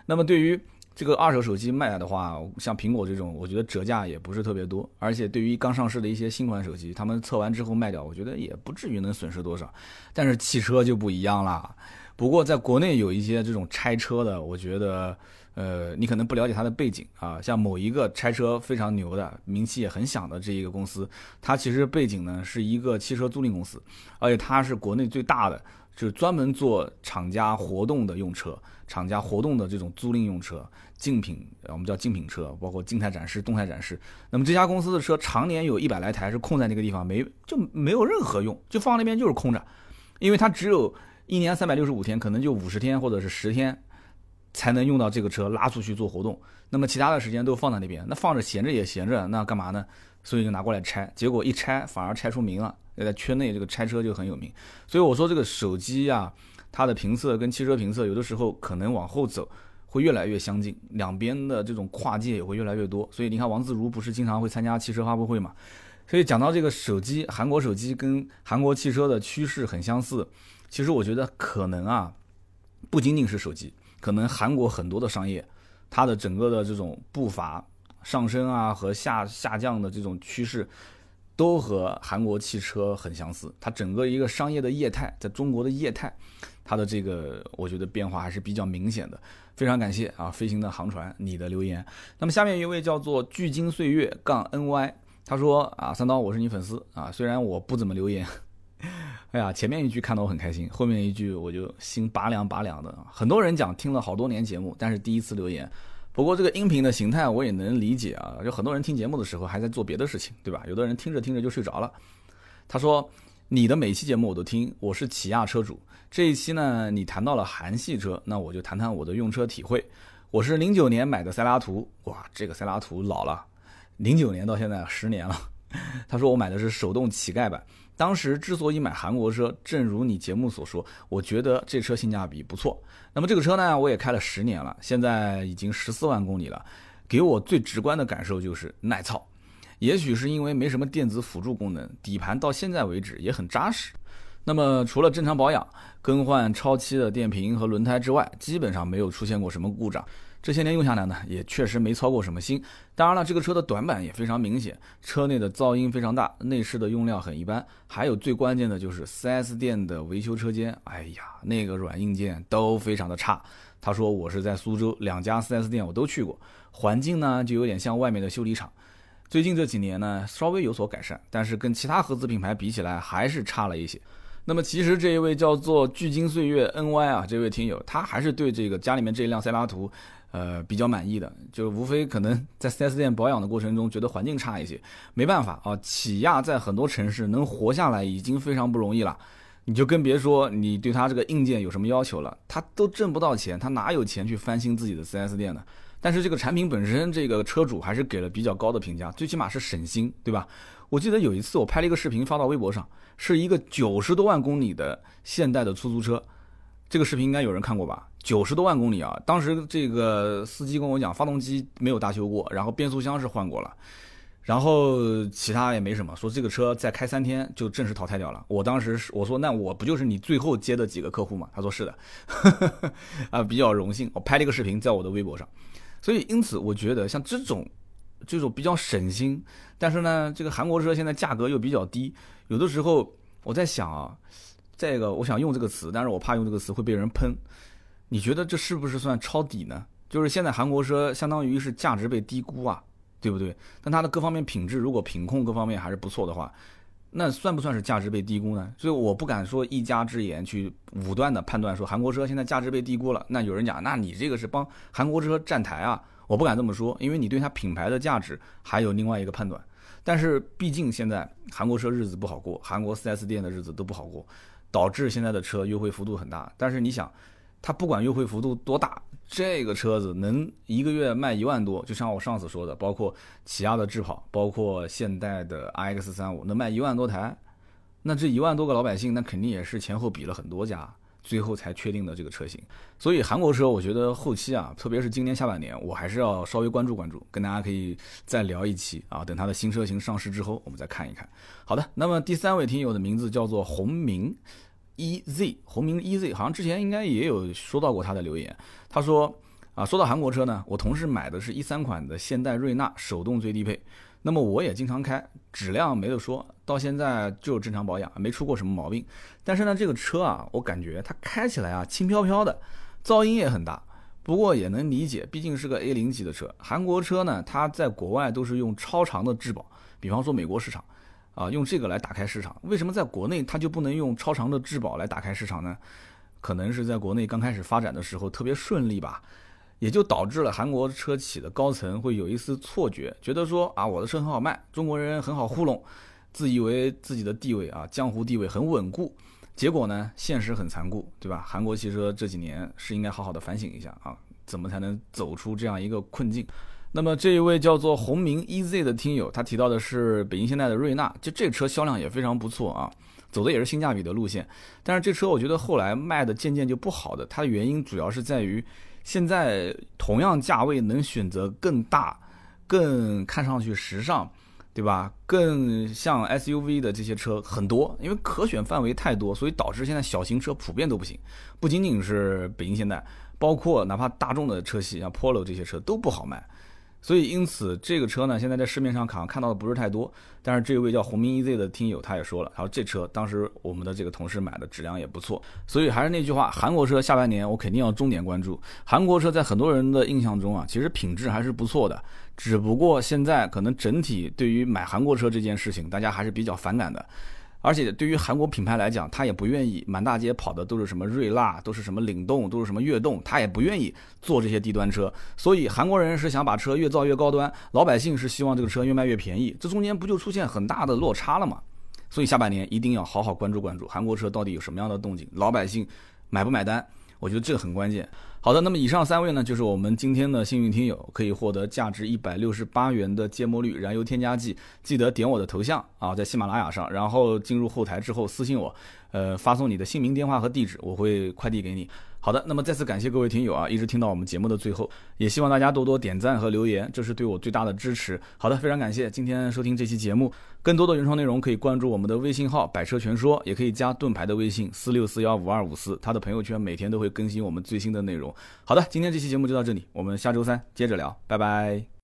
那么对于这个二手手机卖的话，像苹果这种，我觉得折价也不是特别多，而且对于刚上市的一些新款手机，他们测完之后卖掉，我觉得也不至于能损失多少。但是汽车就不一样了，不过在国内有一些这种拆车的，我觉得。呃，你可能不了解它的背景啊，像某一个拆车非常牛的、名气也很响的这一个公司，它其实背景呢是一个汽车租赁公司，而且它是国内最大的，就是专门做厂家活动的用车、厂家活动的这种租赁用车、竞品，我们叫竞品车，包括静态展示、动态展示。那么这家公司的车常年有一百来台是空在那个地方，没就没有任何用，就放那边就是空着，因为它只有一年三百六十五天，可能就五十天或者是十天。才能用到这个车拉出去做活动，那么其他的时间都放在那边，那放着闲着也闲着，那干嘛呢？所以就拿过来拆，结果一拆反而拆出名了，要在圈内这个拆车就很有名。所以我说这个手机呀，它的评测跟汽车评测有的时候可能往后走会越来越相近，两边的这种跨界也会越来越多。所以你看王自如不是经常会参加汽车发布会嘛？所以讲到这个手机，韩国手机跟韩国汽车的趋势很相似，其实我觉得可能啊，不仅仅是手机。可能韩国很多的商业，它的整个的这种步伐上升啊和下下降的这种趋势，都和韩国汽车很相似。它整个一个商业的业态，在中国的业态，它的这个我觉得变化还是比较明显的。非常感谢啊，飞行的航船你的留言。那么下面一位叫做巨鲸岁月杠 ny，他说啊，三刀我是你粉丝啊，虽然我不怎么留言。哎呀，前面一句看得我很开心，后面一句我就心拔凉拔凉的。很多人讲听了好多年节目，但是第一次留言。不过这个音频的形态我也能理解啊，就很多人听节目的时候还在做别的事情，对吧？有的人听着听着就睡着了。他说：“你的每期节目我都听，我是起亚车主。这一期呢，你谈到了韩系车，那我就谈谈我的用车体会。我是零九年买的塞拉图，哇，这个塞拉图老了，零九年到现在十年了。他说我买的是手动乞丐版。”当时之所以买韩国车，正如你节目所说，我觉得这车性价比不错。那么这个车呢，我也开了十年了，现在已经十四万公里了。给我最直观的感受就是耐操。也许是因为没什么电子辅助功能，底盘到现在为止也很扎实。那么除了正常保养、更换超期的电瓶和轮胎之外，基本上没有出现过什么故障。这些年用下来呢，也确实没操过什么心。当然了，这个车的短板也非常明显，车内的噪音非常大，内饰的用料很一般。还有最关键的就是 4S 店的维修车间，哎呀，那个软硬件都非常的差。他说我是在苏州两家 4S 店我都去过，环境呢就有点像外面的修理厂。最近这几年呢，稍微有所改善，但是跟其他合资品牌比起来，还是差了一些。那么其实这一位叫做聚金岁月 NY 啊，这位听友，他还是对这个家里面这一辆塞拉图，呃，比较满意的。就无非可能 在 4S 店保养的过程中，觉得环境差一些。没办法啊，起亚在很多城市能活下来已经非常不容易了。你就更别说你对他这个硬件有什么要求了，他都挣不到钱，他哪有钱去翻新自己的 4S 店呢？但是这个产品本身，这个车主还是给了比较高的评价，最起码是省心，对吧？我记得有一次我拍了一个视频发到微博上，是一个九十多万公里的现代的出租车，这个视频应该有人看过吧？九十多万公里啊！当时这个司机跟我讲，发动机没有大修过，然后变速箱是换过了，然后其他也没什么，说这个车再开三天就正式淘汰掉了。我当时是我说那我不就是你最后接的几个客户吗？他说是的，啊，比较荣幸，我拍了一个视频在我的微博上。所以，因此，我觉得像这种，这种比较省心，但是呢，这个韩国车现在价格又比较低，有的时候我在想啊，再一个我想用这个词，但是我怕用这个词会被人喷。你觉得这是不是算抄底呢？就是现在韩国车相当于是价值被低估啊，对不对？但它的各方面品质，如果品控各方面还是不错的话，那算不算是价值被低估呢？所以我不敢说一家之言去武断的判断说韩国车现在价值被低估了。那有人讲，那你这个是帮韩国车站台啊？我不敢这么说，因为你对它品牌的价值还有另外一个判断。但是毕竟现在韩国车日子不好过，韩国 4S 店的日子都不好过，导致现在的车优惠幅度很大。但是你想。它不管优惠幅度多大，这个车子能一个月卖一万多，就像我上次说的，包括起亚的智跑，包括现代的 iX 三五，能卖一万多台，那这一万多个老百姓，那肯定也是前后比了很多家，最后才确定的这个车型。所以韩国车，我觉得后期啊，特别是今年下半年，我还是要稍微关注关注，跟大家可以再聊一期啊，等它的新车型上市之后，我们再看一看。好的，那么第三位听友的名字叫做洪明。E Z 红名 E Z 好像之前应该也有说到过他的留言。他说啊，说到韩国车呢，我同事买的是一三款的现代瑞纳手动最低配，那么我也经常开，质量没得说，到现在就正常保养，没出过什么毛病。但是呢，这个车啊，我感觉它开起来啊轻飘飘的，噪音也很大。不过也能理解，毕竟是个 A 零级的车。韩国车呢，它在国外都是用超长的质保，比方说美国市场。啊，用这个来打开市场，为什么在国内它就不能用超长的质保来打开市场呢？可能是在国内刚开始发展的时候特别顺利吧，也就导致了韩国车企的高层会有一丝错觉，觉得说啊，我的车很好卖，中国人很好糊弄，自以为自己的地位啊，江湖地位很稳固。结果呢，现实很残酷，对吧？韩国汽车这几年是应该好好的反省一下啊，怎么才能走出这样一个困境？那么这一位叫做红明 EZ 的听友，他提到的是北京现代的瑞纳，就这车销量也非常不错啊，走的也是性价比的路线。但是这车我觉得后来卖的渐渐就不好的，它的原因主要是在于，现在同样价位能选择更大、更看上去时尚，对吧？更像 SUV 的这些车很多，因为可选范围太多，所以导致现在小型车普遍都不行。不仅仅是北京现代，包括哪怕大众的车系，像 Polo 这些车都不好卖。所以，因此这个车呢，现在在市面上看看到的不是太多。但是这位叫红明 EZ 的听友他也说了，他说这车当时我们的这个同事买的质量也不错。所以还是那句话，韩国车下半年我肯定要重点关注。韩国车在很多人的印象中啊，其实品质还是不错的，只不过现在可能整体对于买韩国车这件事情，大家还是比较反感的。而且对于韩国品牌来讲，他也不愿意满大街跑的都是什么瑞纳，都是什么领动，都是什么悦动，他也不愿意做这些低端车。所以韩国人是想把车越造越高端，老百姓是希望这个车越卖越便宜，这中间不就出现很大的落差了吗？所以下半年一定要好好关注关注韩国车到底有什么样的动静，老百姓买不买单？我觉得这个很关键。好的，那么以上三位呢，就是我们今天的幸运听友，可以获得价值一百六十八元的芥末绿燃油添加剂。记得点我的头像啊，在喜马拉雅上，然后进入后台之后私信我，呃，发送你的姓名、电话和地址，我会快递给你。好的，那么再次感谢各位听友啊，一直听到我们节目的最后，也希望大家多多点赞和留言，这是对我最大的支持。好的，非常感谢今天收听这期节目，更多的原创内容可以关注我们的微信号“百车全说”，也可以加盾牌的微信四六四幺五二五四，他的朋友圈每天都会更新我们最新的内容。好的，今天这期节目就到这里，我们下周三接着聊，拜拜。